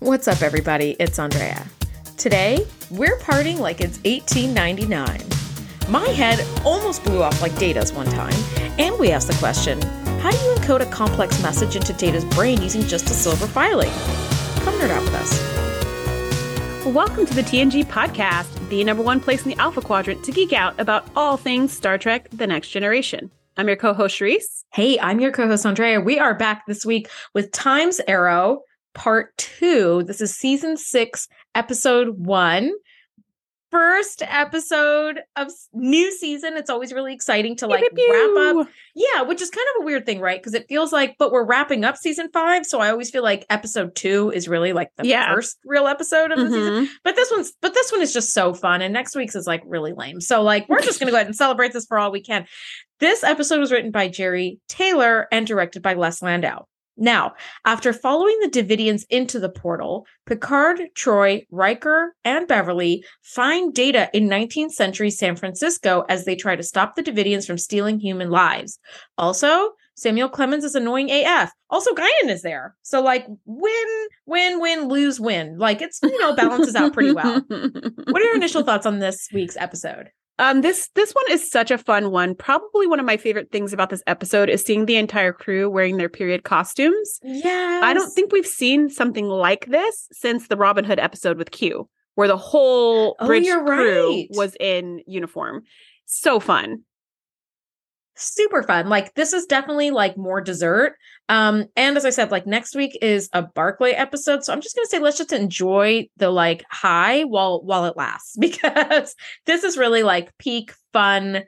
What's up, everybody? It's Andrea. Today, we're partying like it's 1899. My head almost blew off like Data's one time, and we asked the question how do you encode a complex message into Data's brain using just a silver filing? Come nerd out with us. Welcome to the TNG podcast, the number one place in the Alpha Quadrant to geek out about all things Star Trek The Next Generation. I'm your co host, Shereese. Hey, I'm your co host, Andrea. We are back this week with Time's Arrow Part Two. This is season six, episode one first episode of new season. It's always really exciting to like wrap up. Yeah, which is kind of a weird thing, right? Because it feels like, but we're wrapping up season five. So I always feel like episode two is really like the yeah. first real episode of the mm-hmm. season. But this one's, but this one is just so fun. And next week's is like really lame. So like, we're just going to go ahead and celebrate this for all we can. This episode was written by Jeri Taylor and directed by Les Landau. Now, after following the Devidians into the portal, Picard, Troi, Riker, and Beverly find data in 19th century San Francisco as they try to stop the Devidians from stealing human lives. Also, Samuel Clemens is annoying AF. Also, Guinan is there. So, like, win, win, win, lose, win. Like, it's, you know, balances out pretty well. what are your initial thoughts on this week's episode? Um, this this one is such a fun one. Probably one of my favorite things about this episode is seeing the entire crew wearing their period costumes. Yeah, I don't think we've seen something like this since the Robin Hood episode with Q, where the whole oh, bridge crew right. was in uniform. So fun super fun. Like this is definitely like more dessert. Um, and as I said, like next week is a Barclay episode. So I'm just gonna say let's just enjoy the like high while while it lasts because this is really like peak fun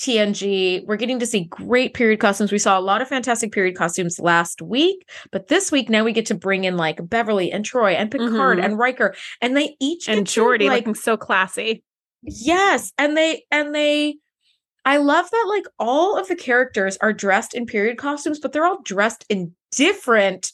TNG. We're getting to see great period costumes. We saw a lot of fantastic period costumes last week, but this week now we get to bring in like Beverly and Troi and Picard mm-hmm. and Riker, and they each and Geordi like, looking so classy. Yes, and they and they I love that like all of the characters are dressed in period costumes, but they're all dressed in different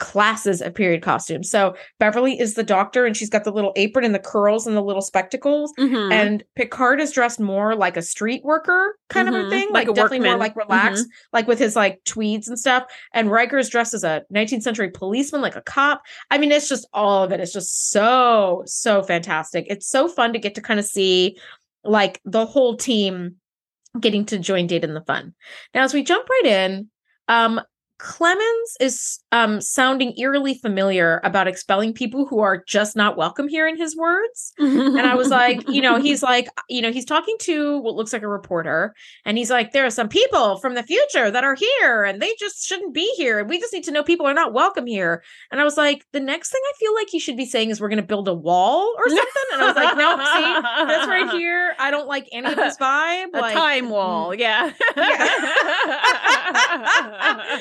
classes of period costumes. So Beverly is the doctor and she's got the little apron and the curls and the little spectacles. Mm-hmm. And Picard is dressed more like a street worker kind mm-hmm. of a mm-hmm. thing. Like, like definitely workman. more like relaxed, mm-hmm. like with his like tweeds and stuff. And Riker is dressed as a 19th century policeman, like a cop. I mean, it's just all of it. It's just so, so fantastic. It's so fun to get to kind of see like the whole team getting to join Data in the fun. Now, as we jump right in, um, Clemens is um, sounding eerily familiar about expelling people who are just not welcome here in his words. and I was like, you know, he's like, you know, he's talking to what looks like a reporter, and he's like, there are some people from the future that are here, and they just shouldn't be here. And we just need to know people are not welcome here. And I was like, the next thing I feel like you should be saying is we're going to build a wall or something. and I was like, no, see, this right here, I don't like any of this vibe. A like, time wall, mm. yeah. yeah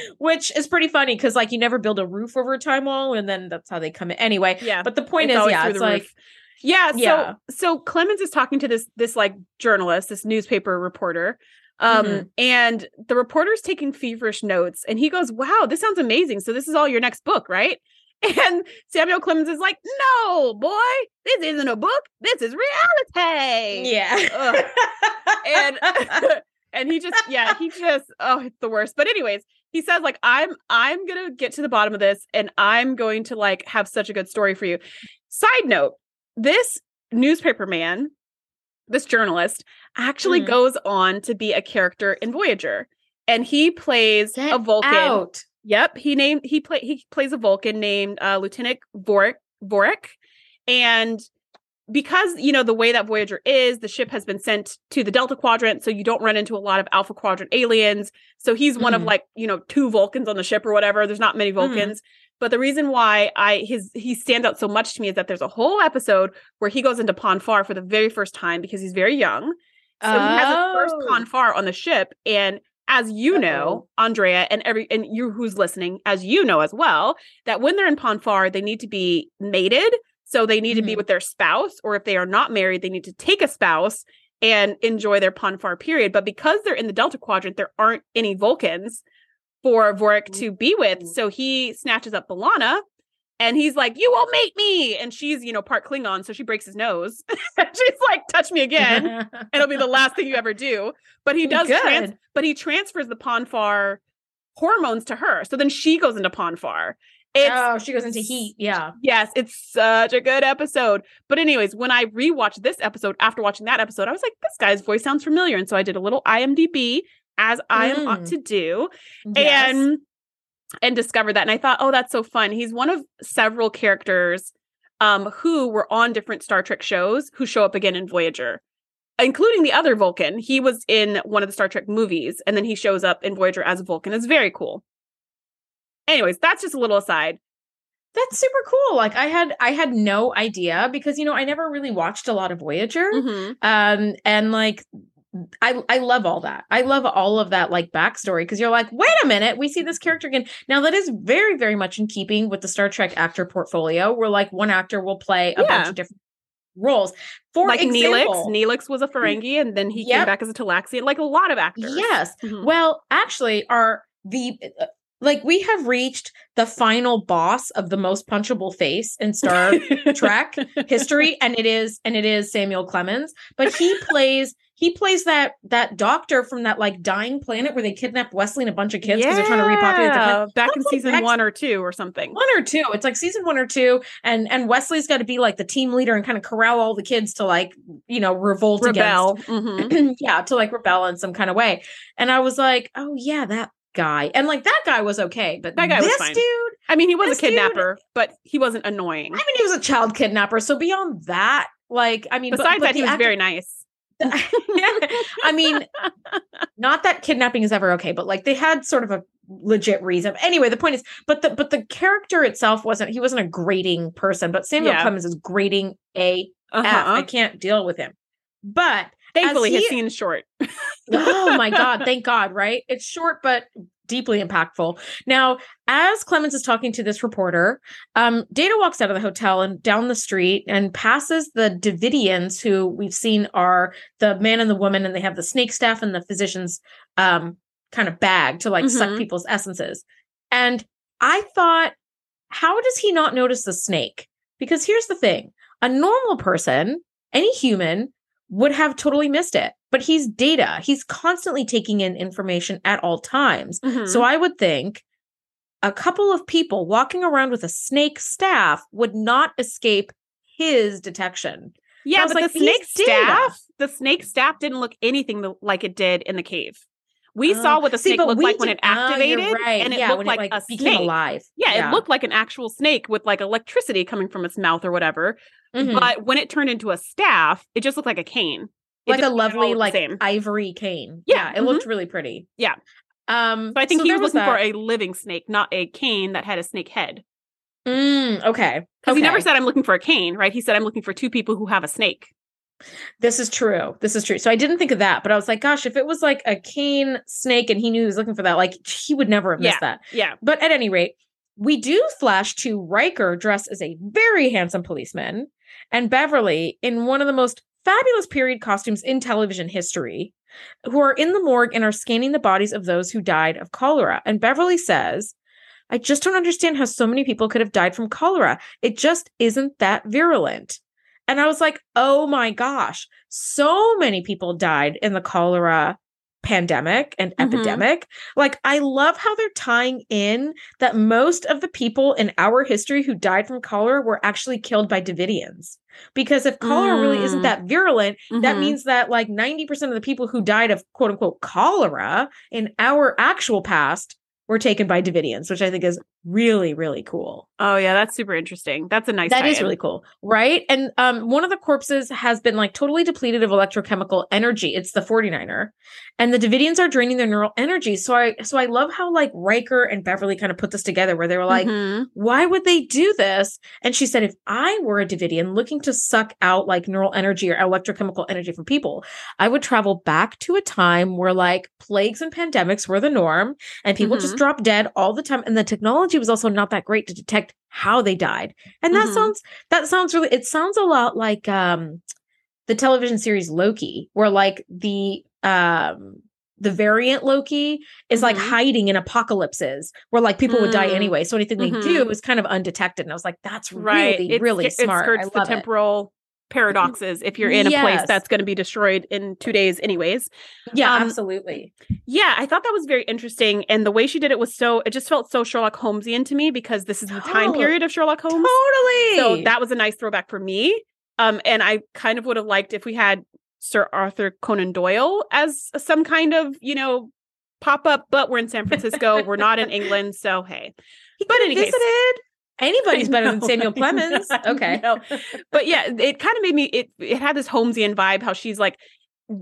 which is pretty funny because like you never build a roof over a time wall and then that's how they come in anyway yeah but the point it's is yeah it's like roof. yeah so yeah. so clemens is talking to this this like journalist this newspaper reporter um mm-hmm. and the reporter's taking feverish notes and he goes wow this sounds amazing so this is all your next book right and Samuel Clemens is like, no, boy, this isn't a book. This is reality. Yeah. and and he just, yeah, he just, oh, it's the worst. But anyways, he says like i'm i'm gonna get to the bottom of this and i'm going to like have such a good story for you side note this newspaper man this journalist actually mm. goes on to be a character in voyager and he plays get a vulcan out. yep he named he play he plays a vulcan named uh, lieutenant vorik vorik and because you know the way that Voyager is, the ship has been sent to the Delta Quadrant, so you don't run into a lot of Alpha Quadrant aliens. So he's one mm. of like you know two Vulcans on the ship or whatever. There's not many mm. Vulcans, mm. but the reason why I his he stands out so much to me is that there's a whole episode where he goes into Pon farr for the very first time because he's very young. So oh. he has his first Pon oh. on the ship, and as you know, Andrea, and every and you who's listening, as you know as well, that when they're in Pon farr, they need to be mated so they need mm-hmm. to be mm-hmm. with their spouse, or if they are not married, they need to take a spouse and enjoy their Pon farr period. But because they're in the Delta Quadrant, there aren't any Vulcans for Vorik to be with. So he snatches up B'Elanna and he's like, You won't mate me. And she's, you know, part Klingon. So she breaks his nose. she's like, Touch me again. and it'll be the last thing you ever do. But he does, trans- but he transfers the Pon farr hormones to her. So then she goes into Pon farr It's oh, she goes into heat. Yeah. Yes, it's such a good episode. But anyways, when I rewatched this episode after watching that episode, I was like, this guy's voice sounds familiar. And so I did a little IMDb as I am ought Mm. to do Yes. and and discovered that. And I thought, oh, that's so fun. He's one of several characters um who were on different Star Trek shows who show up again in Voyager. Including the other Vulcan. He was in one of the Star Trek movies, and then he shows up in Voyager as a Vulcan. It's very cool. Anyways, that's just a little aside. That's super cool. Like I had I had no idea because you know I never really watched a lot of Voyager. Mhm. Um and like I I love all that. I love all of that like backstory because you're like, wait a minute, we see this character again. Now that is very, very much in keeping with the Star Trek actor portfolio, where like one actor will play a bunch of different roles. For like example, Neelix. Neelix was a Ferengi, and then he came back as a Talaxian. Like a lot of actors. Yes. Mhm. Well, actually, are the uh, like we have reached the final boss of the most punchable face in Star Trek history, and it is and it is Samuel Clemens. But he plays he plays that that doctor from that like dying planet where they kidnapped Wesley and a bunch of kids because they're trying to repopulate the planet. Yeah, back in like season next- one or two or something. One or two. It's like season one or two, and and Wesley's got to be like the team leader and kind of corral all the kids to like you know revolt Rebel. against Mhm. yeah, to like rebel in some kind of way. And I was like, oh yeah, that guy. And like that guy was okay, but That guy was this fine. dude, I mean, he was a dude- kidnapper, but he wasn't annoying. I mean, he was a child kidnapper. So beyond that, like, I mean, Besides but that, he was very nice. I mean, not that kidnapping is ever okay, but like they had sort of a legit reason. Anyway, the point is, but the but the character itself wasn't. He wasn't a grating person, but Samuel Yeah. Clemens is grating a F. Uh-huh. I can't deal with him. But Thankfully, he- his scene is short. oh my god thank god right it's short but deeply impactful now as clemens is talking to this reporter um data walks out of the hotel and down the street and passes the davidians who we've seen are the man and the woman and they have the snake staff and the physician's um kind of bag to like suck Mhm. people's essences and i thought how does he not notice the snake because here's the thing a normal person any human would have totally missed it. But he's data. He's constantly taking in information at all times. Mhm. So I would think a couple of people walking around with a snake staff would not escape his detection. yeah, but like, the snake data. staff, the snake staff didn't look anything like it did in the cave. We Oh, saw what the snake but looked like when it oh, activated, right. and it yeah, looked when like, it like a became snake. alive. Yeah, it looked like an actual snake with like electricity coming from its mouth or whatever. Mhm. But when it turned into a staff, it just looked like a cane. It like a didn't at all lovely like same. ivory cane. Yeah, it looked really pretty. Yeah. Um So I think he there was looking for a living snake, not a cane that had a snake head. Mm, okay. Because he never said I'm looking for a cane, right? He said I'm looking for two people who have a snake. This is true. This is true. So I didn't think of that, but I was like, gosh, if it was like a cane snake and he knew he was looking for that, like he would never have missed that. Yeah. But at any rate, we do flash to Riker dressed as a very handsome policeman and Beverly in one of the most fabulous period costumes in television history, who are in the morgue and are scanning the bodies of those who died of cholera. And Beverly says, I just don't understand how so many people could have died from cholera. It just isn't that virulent. And I was like, oh my gosh, so many people died in the cholera pandemic and Mhm. epidemic. Like, I love how they're tying in that most of the people in our history who died from cholera were actually killed by Davidians. Because if cholera really isn't Mm. that virulent, that Mhm. means that like 90% of the people who died of quote unquote cholera in our actual past were taken by Davidians, which I think is really, really cool. Oh yeah, that's super interesting. That's a nice. That is tie-in. really cool, right? And um, one of the corpses has been like totally depleted of electrochemical energy. It's the 49er, and the Davidians are draining their neural energy. So I, so I love how like Riker and Beverly kind of put this together, where they were like, Mhm. why would they do this? And she said, if I were a Davidian looking to suck out like neural energy or electrochemical energy from people, I would travel back to a time where like plagues and pandemics were the norm and people just drop dead all the time. And the technology was also not that great to detect how they died. And that Mhm. sounds, that sounds really, it sounds a lot like um the television series Loki, where like the, um, the variant Loki is like Mhm. hiding in apocalypses where like people would die Mm. anyway. So anything they Mhm. do is kind of undetected. And I was like, that's right. really, It really sk- smart. It skirts the it. temporal paradoxes if you're in a place that's going to be destroyed in two days, anyways. Yeah, Um, absolutely. Yeah, I thought that was very interesting. And the way she did it was so, it just felt so Sherlock Holmesian to me because this is the time Totally. period of Sherlock Holmes. Totally. So that was a nice throwback for me. Um, and I kind of would have liked if we had Sir Arthur Conan Doyle as some kind of, you know, pop up, but we're in San Francisco. we're not in England. So, hey. he but could any have case- visited. Anybody's better than Samuel Clemens. Okay. But yeah, it kind of made me, it, it had this Holmesian vibe, how she's like,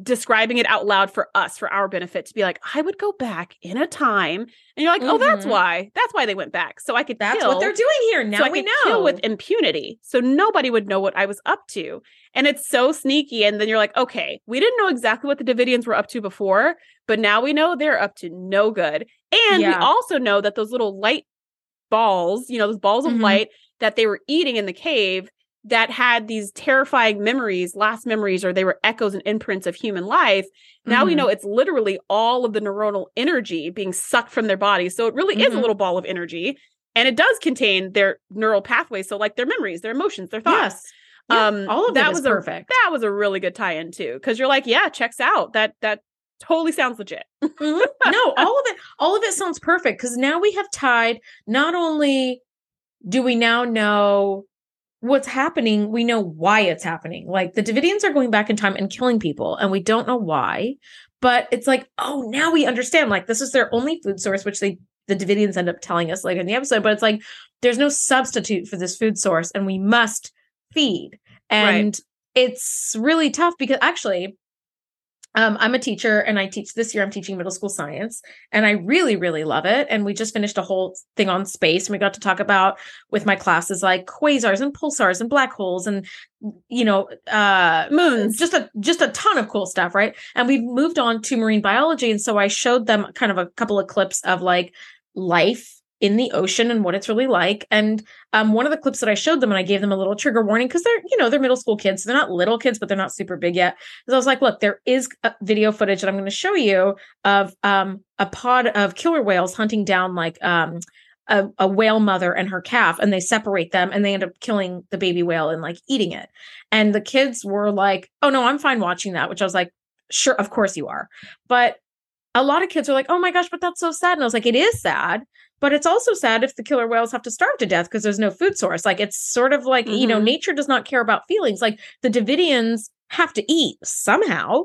describing it out loud for us for our benefit to be like i would go back in a time and you're like oh that's Mhm. why that's why they went back so i could That's kill what they're doing here. Now so I we could know. kill with impunity. So nobody would know what I was up to. And it's so sneaky. And then you're like, okay, we didn't know exactly what the Davidians were up to before, but now we know they're up to no good. And we also know that those little light balls, you know, those balls of Mhm. light that they were eating in the cave that had these terrifying memories, last memories, or they were echoes and imprints of human life. Now we Mhm. know it's literally all of the neuronal energy being sucked from their body. So it really is a Mhm. little ball of energy. And it does contain their neural pathways. So like their memories, their emotions, their thoughts. yes. Yeah, um all of that was was a perfect. that was a really good tie-in too. Cause you're like, yeah, checks out. That that totally sounds legit. Mhm. No, all of it, all of it sounds perfect because now we have tied. Not only do we now know what's happening, we know why it's happening. Like the Davidians are going back in time and killing people, and we don't know why. But it's like, oh, now we understand. Like this is their only food source, which they the Davidians end up telling us later in the episode. But it's like there's no substitute for this food source, and we must feed. Right. And it's really tough because actually, um, I'm a teacher and I teach this year, I'm teaching middle school science and I really, really love it. And we just finished a whole thing on space and we got to talk about with my classes like quasars and pulsars and black holes and, you know, uh, Moons. just a just a ton of cool stuff right and we moved on to marine biology and so i showed them kind of a couple of clips of like life in the ocean and what it's really like. And um, one of the clips that i showed them and i gave them a little trigger warning because they're you know they're middle school kids. So they're not little kids but they're not super big yet. So i was like look there is video footage that i'm going to show you of um, a pod of killer whales hunting down like um, a, a whale mother and her calf and they separate them and they end up killing the baby whale and like eating it. And the kids were like oh no i'm fine watching that which i was like sure of course you are. But a lot of kids are like oh my gosh but that's so sad. And i was like it is sad but it's also sad if the killer whales have to starve to death because there's no food source. Like it's sort of like you know Mhm. nature does not care about feelings. Like the davidians have to eat somehow.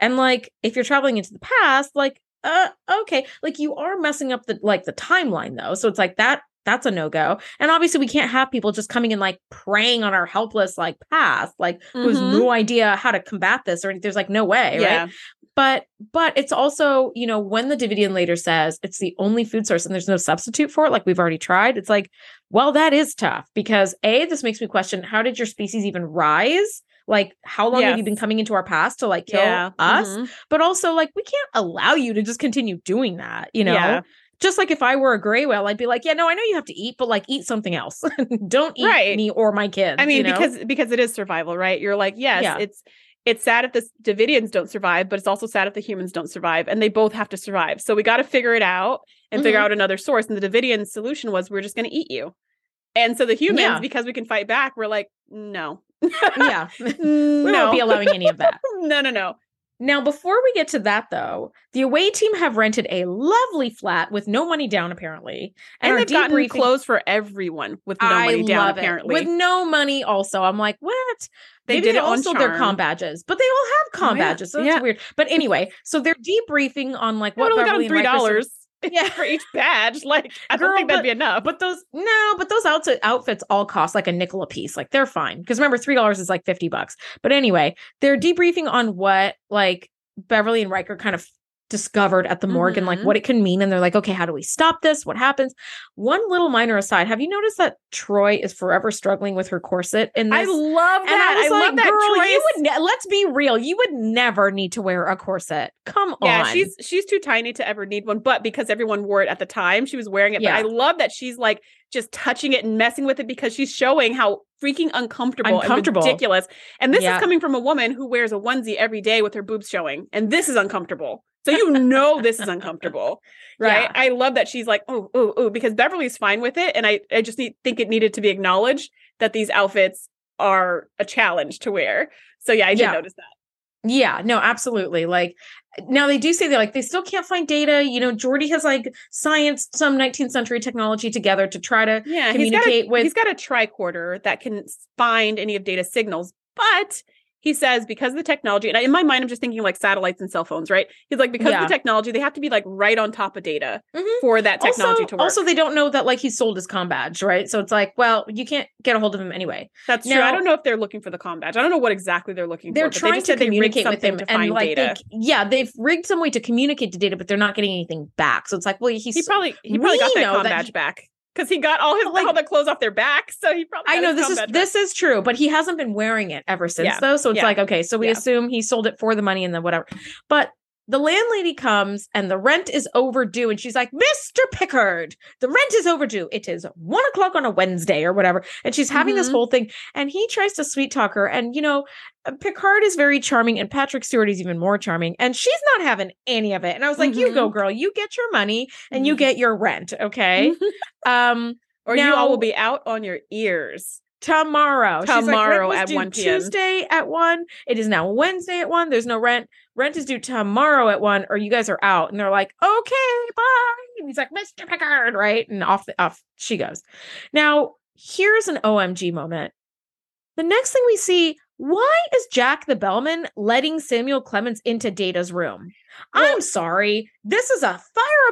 And like if you're traveling into the past like uh okay. Like you are messing up the like the timeline though. So it's like that that's a no-go. And obviously we can't have people just coming and like preying on our helpless like past like who has Mhm. no idea how to combat this or there's like no way yeah. right but but it's also you know when the Davidian later says it's the only food source and there's no substitute for it like we've already tried it's like well that is tough because a this makes me question how did your species even rise like how long have you been coming into our past to like kill Yeah. us Mhm. but also like we can't allow you to just continue doing that you know Yeah. just like if i were a gray whale i'd be like yeah no i know you have to eat but like eat something else don't eat Right. me or my kids I mean, you know? because because it is survival, right? You're like, yes, Yeah. it's it's sad if the Davidians don't survive, but it's also sad if the humans don't survive, and they both have to survive. So we got to figure it out and figure Mhm. out another source. And the Davidian solution was we're just going to eat you. And so the humans, Yeah. because we can fight back, we're like, no, yeah we no, won't be allowing any of that no, no, no. Now, before we get to that, though, the away team have rented a lovely flat with no money down, apparently, And, are they've gotten debriefing- clothes for everyone with no I money down. it. Apparently, with no money. Also, I'm like, what? They Maybe did it all on sold their com badges, but they all have com Oh, yeah. badges, so that's Yeah. weird. But anyway, so they're debriefing on like what only got and three dollars Yeah. for each badge. Like, I don't think that'd but- be enough. But those no, but those outfit outfits all cost like a nickel a piece. Like they're fine because remember three dollars is like fifty bucks. But anyway, they're debriefing on what like Beverly and Riker kind of discovered at the morgue and like Mhm. what it can mean. And they're like, okay, how do we stop this? What happens? One little minor aside: Have you noticed that Troi is forever struggling with her corset in I love that. and I was like, love that girl, choice. you would. Ne- let's be real. You would never need to wear a corset. Come Yeah, on. Yeah, she's she's too tiny to ever need one, but because everyone wore it at the time, she was wearing it. Yeah. But I love that she's like just touching it and messing with it because she's showing how freaking uncomfortable, Uncomfortable. and ridiculous. And this Yeah. is coming from a woman who wears a onesie every day with her boobs showing, and this is uncomfortable. So you know this is uncomfortable, right? Yeah. I love that she's like, oh, oh, oh, because Beverly's fine with it, and I I just need, think it needed to be acknowledged that these outfits are a challenge to wear. So yeah, I did Yeah. notice that. Yeah, no, absolutely. Like now they do say they like they still can't find data. You know, Geordi has like science some 19th century technology together to try to Yeah, he's got, a, communicate with he's got a tricorder that can find any of data signals, but he says because of the technology, and I- in my mind, I'm just thinking like satellites and cell phones, right? He's like, because Yeah. of the technology, they have to be like right on top of data Mhm. for that technology also, to work. also they don't know that like he sold his com badge, right? So it's like, well, you can't get a hold of him anyway. That's true. I don't know if they're looking for the com badge. I don't know what exactly they're looking They're for. but they trying just to said they rigged communicate with him and like data. they, yeah, they've rigged some way to communicate to data, but they're not getting anything back. So it's like, well, he's he probably he probably got that com that badge he- back because he got all his like- all the clothes off their back. So he probably. I know this is back. this is true, but he hasn't been wearing it ever since Yeah. though. So it's Yeah. like, okay, so we Yeah. assume he sold it for the money and then whatever. But the landlady comes and the rent is overdue, and she's like, Mr. Picard, the rent is overdue. It is one o'clock on a Wednesday or whatever. And she's having this Mhm. whole thing, and he tries to sweet talk her. And you know, uh, Picard is very charming, and Patrick Stewart is even more charming, and she's not having any of it. And I was like, you go, girl, you get your money and you Mhm. get your rent, okay? um or you all will be out on your ears. tomorrow. She's like, Tomorrow at 1 p.m.. Tuesday at one. It is now Wednesday at one. There's no rent. Rent is due tomorrow at one, or you guys are out. And they're like, okay, bye. And he's like, Mr. Picard, right? And off the, off she goes. Now here's an OMG moment. The next thing we see. Why is Jack the bellman letting Samuel Clemens into Data's room? Well- I'm sorry. This is a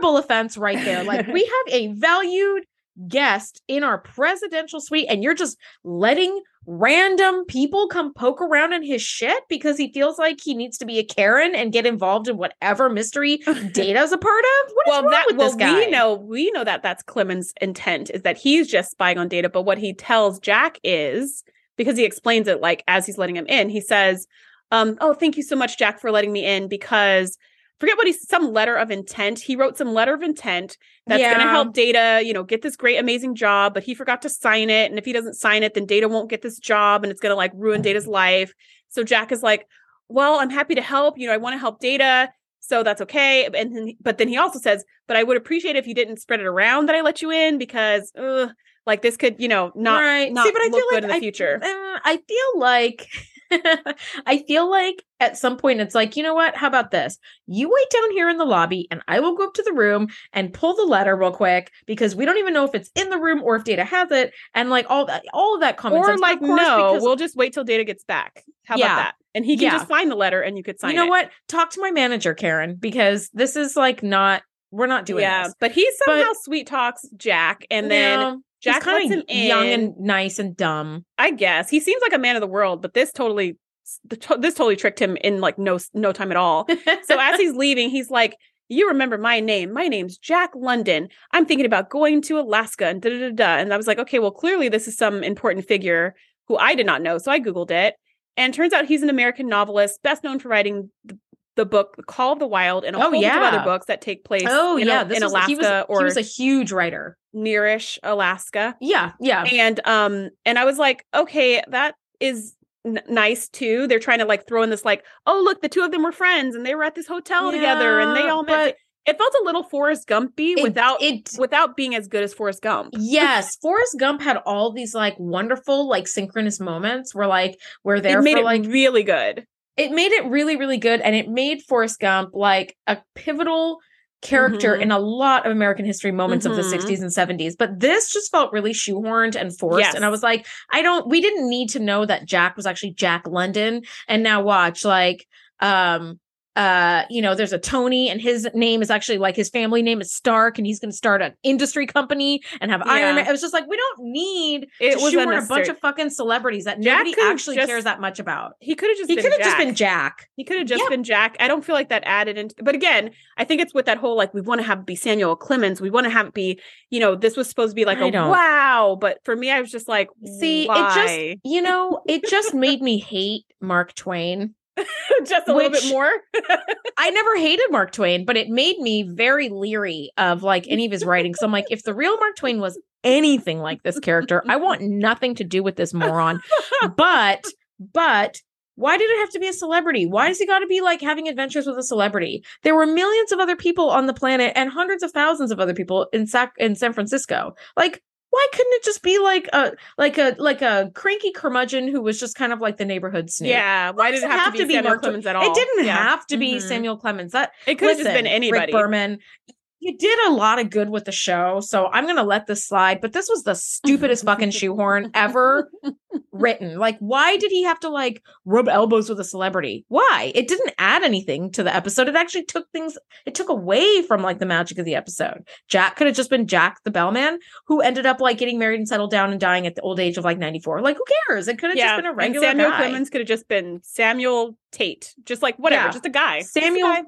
fireable offense right there. Like we have a valued guest in our presidential suite and you're just letting random people come poke around in his shit because he feels like he needs to be a Karen and get involved in whatever mystery Data's a part of. What is well, wrong that with well, this guy? we know we know that that's Clemens' intent is that he's just spying on data. But what he tells Jack is because he explains it like as he's letting him in. He says, um, "Oh, thank you so much, Jack, for letting me in because." Forget what he's some letter of intent. He wrote some letter of intent that's going to help Data, you know, get this great, amazing job, but he forgot to sign it. And if he doesn't sign it, then Data won't get this job and it's going to like ruin Data's life. So Jack is like, well, I'm happy to help. You know, I want to help Data. So that's okay. And then, but then he also says, but I would appreciate if you didn't spread it around that I let you in because, ugh, like this could, you know, not, right. not See, but I look feel good like in the I- future. uh, I feel like I feel like at some point it's like, you know what? How about this? You wait down here in the lobby and I will go up to the room and pull the letter real quick because we don't even know if it's in the room or if data has it and like all that all of that common or sense. Like, course, no, because- we'll just wait till Data gets back. How Yeah. about that? And he can Yeah. just find the letter and you could sign it. you know it. what? Talk to my manager, Karen, because this is like not we're not doing yeah, this. but he somehow But- sweet talks Jack, and then Jack he's kind of in. young and nice and dumb. I guess he seems like a man of the world, but this totally, this totally tricked him in like no no time at all. So as he's leaving, he's like, "You remember my name? My name's Jack London. I'm thinking about going to Alaska." And da da da da. And I was like, "Okay, well, clearly this is some important figure who I did not know." So I googled it, and turns out he's an American novelist, best known for writing the, the book Call of the Wild and a Oh, whole bunch of other books that take place. oh in, yeah, this in was, Alaska he was, or he was a huge writer. Nearish Alaska. Yeah, yeah. and um and i was like okay that is n- nice too. They're trying to like throw in this like oh look the two of them were friends and they were at this hotel together and they all met. but it felt a little forrest gumpy it- without it without being as good as forrest gump. Yes forrest gump had all these like wonderful like synchronous moments where like we're there it made for it like really good. It made it really really good and it made forrest gump like a pivotal character Mhm. in a lot of american history moments of the Mhm. 60s and 70s but this just felt really shoehorned and forced Yes. and i was like i don't we didn't need to know that jack was actually jack london and now watch like um uh you know there's a tony and his name is actually like his family name is stark and he's going to start an industry company and have iron man it was just like we don't need it to was shoehorn a bunch of fucking celebrities that Jack nobody actually just- cares that much about he could have just he been could have just Jack. been jack He could have just Yeah. been Jack. I don't feel like that added into but again, I think it's with that whole like we want to have be Samuel Clemens. We want to have it be, you know, this was supposed to be like I a don't- wow. But for me, I was just like, See, it just you know, it just made me hate Mark Twain. just a little bit more. I never hated Mark Twain, but it made me very leery of like any of his writing. So I'm like, if the real Mark Twain was anything like this character, I want nothing to do with this moron. But, but why did it have to be a celebrity? Why does he got to be like having adventures with a celebrity? There were millions of other people on the planet and hundreds of thousands of other people in Sac in San Francisco. Like, why couldn't it just be like a like a like a cranky curmudgeon who was just kind of like the neighborhood snoop? Yeah. Why did it have, to be Samuel Mark Clemens at all? It didn't Yeah. have to be Mhm. Samuel Clemens. That It could have just been anybody. Rick Berman. You did a lot of good with the show, so I'm gonna let this slide. But this was the stupidest fucking shoehorn ever written. Like, why did he have to like rub elbows with a celebrity? Why? It didn't add anything to the episode. It actually took things. It took away from like the magic of the episode. Jack could have just been Jack the bellman, who ended up like getting married and settled down and dying at the old age of like 94. Like, who cares? It could have just been a regular and Samuel guy. Clemens could have just been Samuel Tate, just like whatever, Yeah. just a guy. Just a Samuel guy.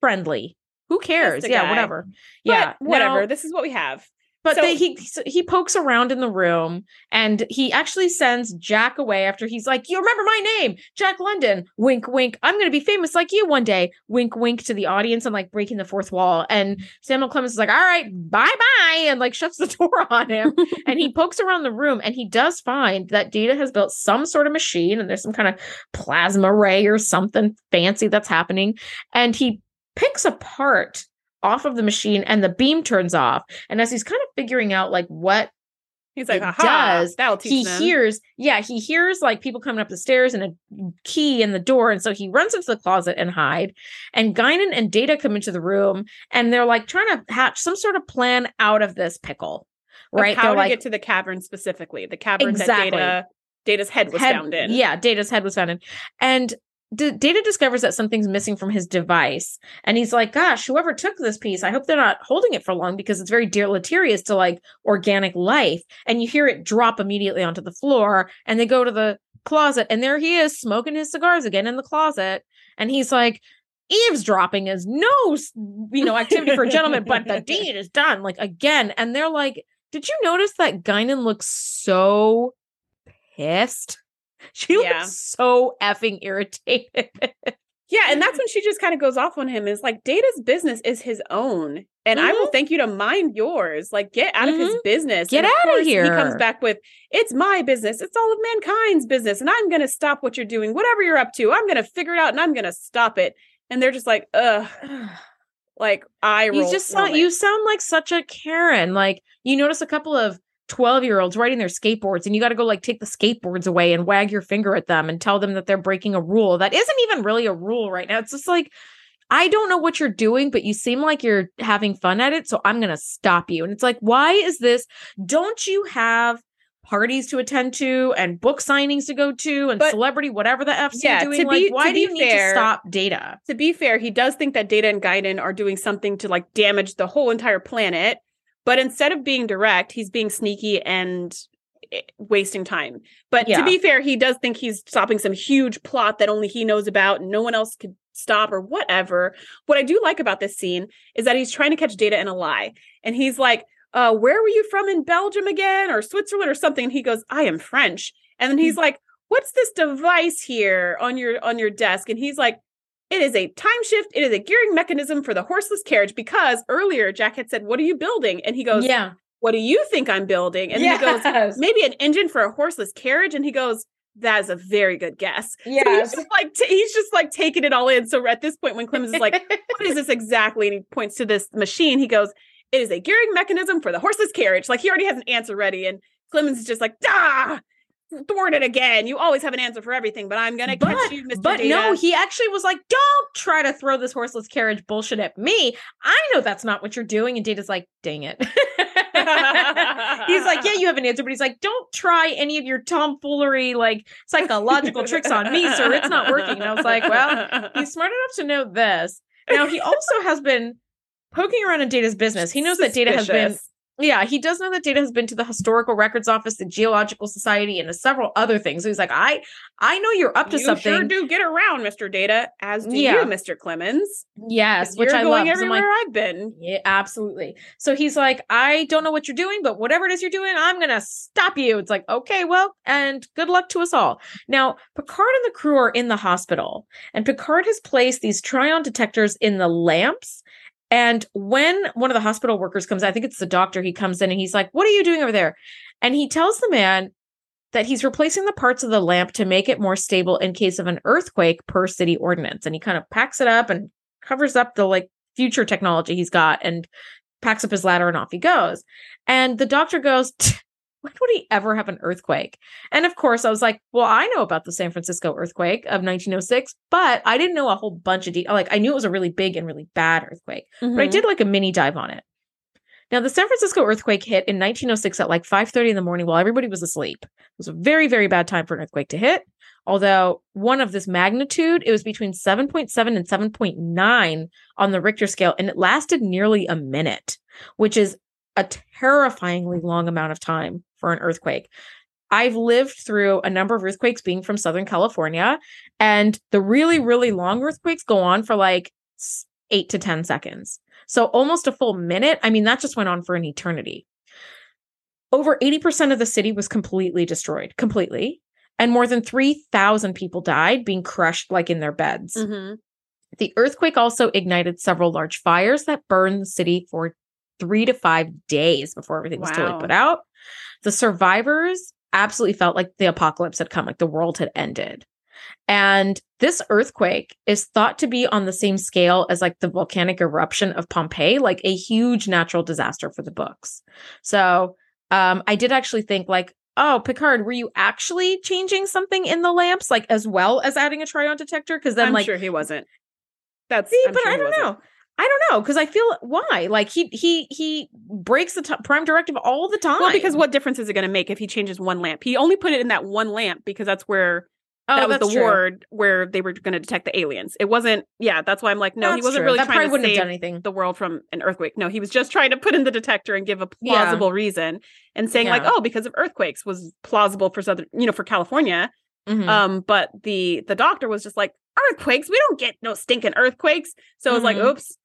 friendly. Who cares? Yeah, guy. whatever. But Yeah, whatever. this is what we have. But So- they, he he pokes around in the room and he actually sends Jack away after he's like, "You remember my name, Jack London." Wink, wink. I'm going to be famous like you one day. Wink, wink to the audience and like breaking the fourth wall. And Samuel Clemens is like, "All right, bye bye," and like shuts the door on him. and he pokes around the room and he does find that Data has built some sort of machine and there's some kind of plasma ray or something fancy that's happening. And he picks apart off of the machine and the beam turns off. And as he's kind of figuring out like what He's like, It does. that'll teach he them. hears, yeah, he hears like people coming up the stairs and a key in the door. And so he runs into the closet and hide. And Guinan and Data come into the room and they're like trying to hatch some sort of plan out of this pickle. Of Right. how they're to like get to the cavern specifically. The cavern Exactly. that Data Data's head was head- found in. Yeah, Data's head was found in. And D- Data discovers that something's missing from his device. And he's like, gosh, whoever took this piece, I hope they're not holding it for long because it's very deleterious to like organic life. And you hear it drop immediately onto the floor. And they go to the closet, and there he is smoking his cigars again in the closet. And he's like, eavesdropping is no, you know, activity for a gentleman, but the deed is done. Like again. And they're like, did you notice that Guinan looks so pissed? She Yeah. looks so effing irritated. Yeah, and that's when she just kind of goes off on him. Is like Data's business is his own, and I will thank you to mind yours. Like, get out of his business. Mm-hmm. Get And of course, He comes back with, "It's my business. It's all of mankind's business, and I'm going to stop what you're doing, whatever you're up to. I'm going to figure it out, and I'm going to stop it." And they're just like, "Ugh." Like I you just sound you sound like such a Karen. Like you notice a couple of 12 year olds riding their skateboards and you got to go like take the skateboards away and wag your finger at them and tell them that they're breaking a rule that isn't even really a rule right now. It's just like I don't know what you're doing, but you seem like you're having fun at it. So I'm going to stop you. And it's like, why is this? Don't you have parties to attend to and book signings to go to and But- celebrity, whatever the F's Yeah, you're doing? to like, be- why do you be need to stop data? to be fair, he does think that Data and Guinan are doing something to like damage the whole entire planet. But instead of being direct, he's being sneaky and eh, wasting time. But Yeah. to be fair, he does think he's stopping some huge plot that only he knows about and no one else could stop or whatever. What I do like about this scene is that he's trying to catch Data in a lie. And he's like, uh, where were you from in Belgium again or Switzerland or something? And he goes, I am French. And then he's like, what's this device here on your on your desk? And he's like, it is a time shift. It is a gearing mechanism for the horseless carriage because earlier Jack had said, What are you building? And he goes, yeah. What do you think I'm building? And then he goes, Maybe an engine for a horseless carriage. And he goes, That is a very good guess. So he's just like t- he's just like taking it all in. So at this point, when Clemens is like, What is this exactly? And he points to this machine, he goes, It is a gearing mechanism for the horseless carriage. Like he already has an answer ready. And Clemens is just like, ah, thwart it again. You always have an answer for everything, but I'm gonna But- catch you, Mr. But no, he actually was like, don't try to throw this horseless carriage bullshit at me. I know that's not what you're doing. And Data's like, dang it. he's like, yeah, you have an answer, but he's like, don't try any of your tomfoolery, like psychological tricks on me, sir. It's not working. And I was like, well, he's smart enough to know this. Now, he also has been poking around in Data's business. He knows that Data has been Suspicious. Yeah, he does know that Data has been to the Historical Records Office, the Geological Society, and several other things. So he's like, I I know you're up to you something. sure do get around, Mr. Data, as do Yeah. you, Mr. Clemens. Yes, which you're I going love. everywhere like, I've been. yeah, absolutely. So he's like, I don't know what you're doing, but whatever it is you're doing, I'm gonna stop you. It's like, okay, well, and good luck to us all. Now, Picard and the crew are in the hospital, and Picard has placed these Tryon detectors in the lamps. And when one of the hospital workers comes, I think it's the doctor, he comes in and he's like, What are you doing over there? And he tells the man that he's replacing the parts of the lamp to make it more stable in case of an earthquake per city ordinance. And he kind of packs it up and covers up the like future technology he's got and packs up his ladder and off he goes. And the doctor goes, when would he ever have an earthquake? And of course, I was like, well, I know about the San Francisco earthquake of 1906, but I didn't know a whole bunch of detail. Like, I knew it was a really big and really bad earthquake, mm-hmm. but I mm-hmm. did like a mini dive on it. Now, the San Francisco earthquake hit in 1906 at like 5:30 in the morning while everybody was asleep. It was a very, very bad time for an earthquake to hit. Although one of this magnitude, it was between 7.7 and 7.9 on the Richter scale, and it lasted nearly a minute, which is a terrifyingly long amount of time an earthquake. I've lived through a number of earthquakes being from Southern California, and the really, really long earthquakes go on for like eight to 10 seconds. So almost a full minute. I mean, that just went on for an eternity. Over 80% of the city was completely destroyed, completely. And more than 3,000 people died being crushed like in their beds. Mm-hmm. The earthquake also ignited several large fires that burned the city for three to five days before everything was wow. totally put out. The survivors absolutely felt like the apocalypse had come, like the world had ended. And this earthquake is thought to be on the same scale as like the volcanic eruption of Pompeii, like a huge natural disaster for the books. So um, I did actually think like, oh, Picard, were you actually changing something in the lamps, like as well as adding a tryon detector? Because then, I'm like, sure he wasn't. That's see, I'm but sure I don't know. I don't know because I feel why like he he he breaks the t- prime directive all the time. Well, because what difference is it going to make if he changes one lamp? He only put it in that one lamp because that's where Oh, that was the true. ward where they were going to detect the aliens. It wasn't. Yeah, that's why I'm like, no, that's he wasn't true. really that trying to save anything. the world from an earthquake. No, he was just trying to put in the detector and give a plausible yeah. reason and saying yeah. like, oh, because of earthquakes was plausible for southern, you know, for California. Mm-hmm. Um, but the the doctor was just like, earthquakes. We don't get no stinking earthquakes. So mm-hmm. was like, oops,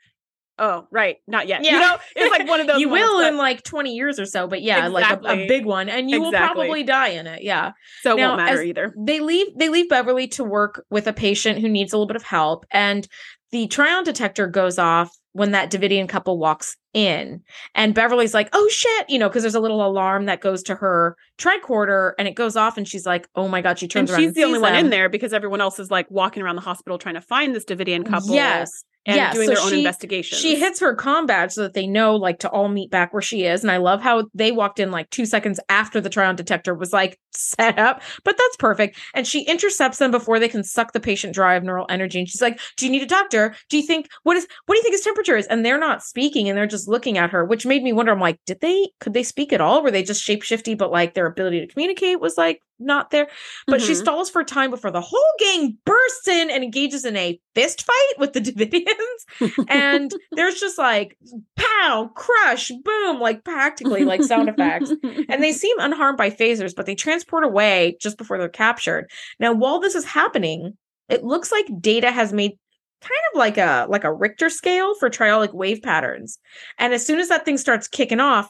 oh right not yet yeah. you know it's like one of those you will in like 20 years or so but yeah exactly. like a, a, big one and you exactly. will probably die in it yeah so now, it won't matter either they leave they leave beverly to work with a patient who needs a little bit of help and the tryon detector goes off when that Davidian couple walks in. And Beverly's like, oh shit, you know, because there's a little alarm that goes to her tricorder and it goes off and she's like, oh my God, she turns and around. She's the only them. one in there because everyone else is like walking around the hospital trying to find this Davidian couple. Yes and yeah, doing so their own she, investigation. She hits her com badge so that they know like to all meet back where she is. And I love how they walked in like two seconds after the tryon detector was like set up, but that's perfect. And she intercepts them before they can suck the patient dry of neural energy. And she's like, Do you need a doctor? Do you think what is what do you think his temperature is? And they're not speaking and they're just looking at her, which made me wonder. I'm like, did they could they speak at all? Were they just shapeshifty, but like their ability to communicate was like not there. But mm-hmm. she stalls for time before the whole gang bursts in and engages in a fist fight with the Davidians. and there's just like pow, crush, boom, like practically like sound effects. And they seem unharmed by phasers, but they transport away just before they're captured. Now, while this is happening, it looks like data has made kind of like a like a Richter scale for triolic wave patterns. And as soon as that thing starts kicking off,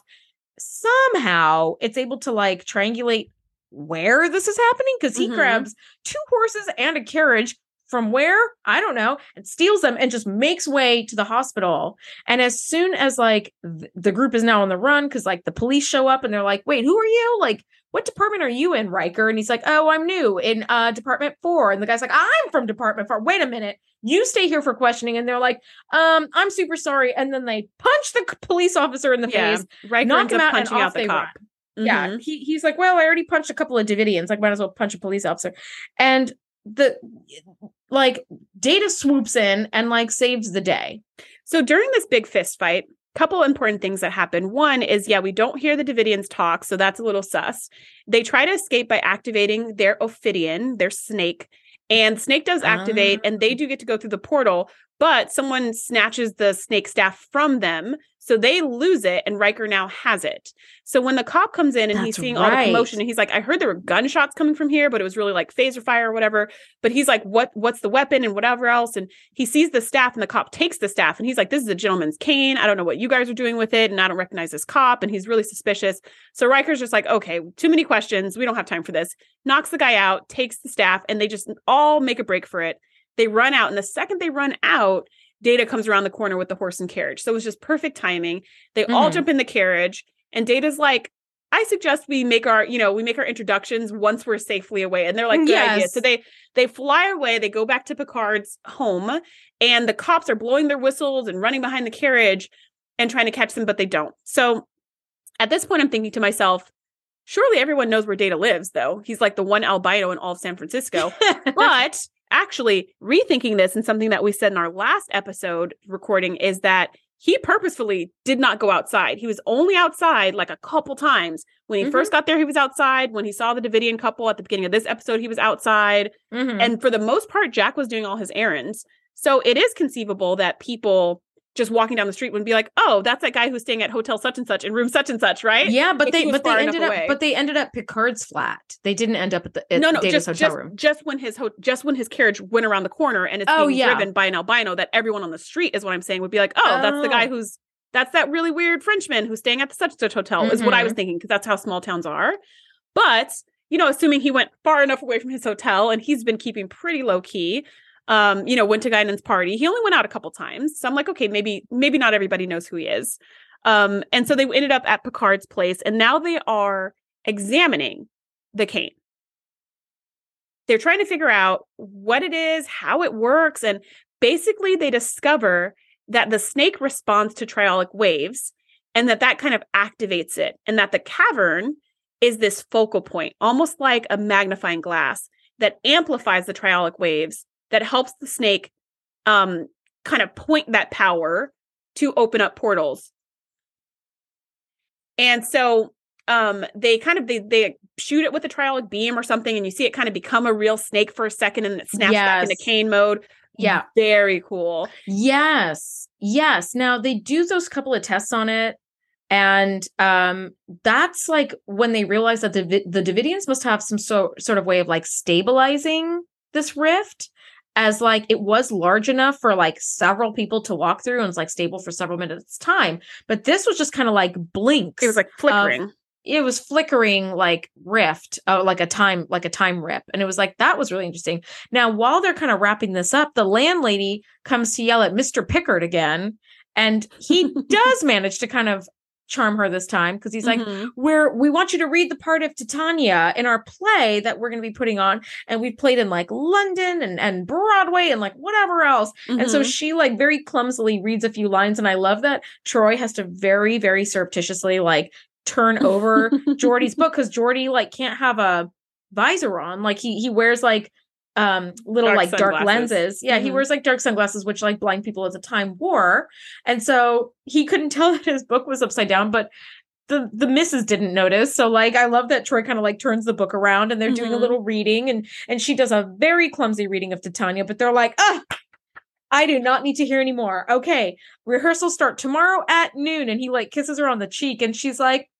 somehow it's able to like triangulate where this is happening because he mm-hmm. grabs two horses and a carriage from where I don't know and steals them and just makes way to the hospital. And as soon as like th- the group is now on the run because like the police show up and they're like, "Wait, who are you? Like, what department are you in, Riker?" And he's like, "Oh, I'm new in uh Department Four. And the guy's like, "I'm from Department Four. Wait a minute, you stay here for questioning." And they're like, "Um, I'm super sorry." And then they punch the police officer in the yeah. face, Riker knock him out, punching out the cop. Mm-hmm. Yeah, he, he's like, well, I already punched a couple of Davidians. Like, might as well punch a police officer. And the like Data swoops in and like saves the day. So during this big fist fight, couple important things that happen. One is, yeah, we don't hear the Davidians talk, so that's a little sus. They try to escape by activating their Ophidian, their snake, and snake does activate, ah. and they do get to go through the portal, but someone snatches the snake staff from them. So they lose it, and Riker now has it. So when the cop comes in and That's he's seeing right. all the commotion, and he's like, "I heard there were gunshots coming from here, but it was really like phaser fire or whatever." But he's like, "What? What's the weapon and whatever else?" And he sees the staff, and the cop takes the staff, and he's like, "This is a gentleman's cane. I don't know what you guys are doing with it, and I don't recognize this cop." And he's really suspicious. So Riker's just like, "Okay, too many questions. We don't have time for this." Knocks the guy out, takes the staff, and they just all make a break for it. They run out, and the second they run out, Data comes around the corner with the horse and carriage. So it was just perfect timing. They mm-hmm. all jump in the carriage, and Data's like, I suggest we make our, you know, we make our introductions once we're safely away. And they're like, good yes. idea. So they they fly away, they go back to Picard's home, and the cops are blowing their whistles and running behind the carriage. and trying to catch them, but they don't. So at this point, I'm thinking to myself, surely everyone knows where Data lives, though. He's like the one albino in all of San Francisco. but actually, rethinking this and something that we said in our last episode recording is that he purposefully did not go outside. He was only outside like a couple times. When he Mhm. first got there, he was outside. When he saw the Davidian couple at the beginning of this episode, he was outside. Mhm. And for the most part, Jack was doing all his errands. So it is conceivable that people just walking down the street would be like, "Oh, that's that guy who's staying at hotel such and such in room such and such, right?" yeah, but if they but they ended up away. but they ended up Picard's flat. They didn't end up at the at no, no, just hotel just, room. just when his ho- just when his carriage went around the corner and it's Oh, being yeah. driven by an albino, that everyone on the street is what I'm saying would be like, "Oh, that's the guy Oh. who's that's that really weird Frenchman who's staying at the such and such hotel." Is what I Mm-hmm. was thinking because that's how small towns are. But you know, assuming he went far enough away from his hotel and he's been keeping pretty low key. Um, you know, went to Guinan's party. He only went out a couple times. So I'm like, okay, maybe, maybe not everybody knows who he is. Um, and so they ended up at Picard's place, and now they are examining the cane. They're trying to figure out what it is, how it works, and basically they discover that the snake responds to triolic waves and that that kind of activates it and that the cavern is this focal point almost like a magnifying glass that amplifies the triolic waves that helps the snake um kind of point that power to open up portals and so um they kind of they they shoot it with a triolic beam or something and you see it kind of become a real snake for a second and it snaps back into cane mode Yeah. very cool Yes. Yes. Now they do those couple of tests on it. And um that's like when they realize that the the Devidians must have some so, sort of way of like stabilizing this rift as like it was large enough for like several people to walk through and it's like stable for several minutes time. But this was just kind of like blinks. it was like flickering it was flickering like rift uh, like a time like a time rip and it was like that was really interesting now while they're kind of wrapping this up the landlady comes to yell at mr picard again and he does manage to kind of charm her this time because he's like Mhm. we're we want you to read the part of titania in our play that we're going to be putting on and we've played in like london and and broadway and like whatever else and so Mhm. she like very clumsily reads a few lines and i love that troi has to very very surreptitiously like turn over Geordi's book because Geordi like can't have a visor on. Like he he wears like um little Dark like dark lenses. Yeah, he Mhm. wears like dark sunglasses, which like blind people at the time wore. And so he couldn't tell that his book was upside down, but the the missus didn't notice. So like I love that Troi kind of like turns the book around and they're doing a Mhm. little reading and and she does a very clumsy reading of Titania, but they're like, ah, I do not need to hear anymore. Okay, rehearsals start tomorrow at noon. And he like kisses her on the cheek and she's like,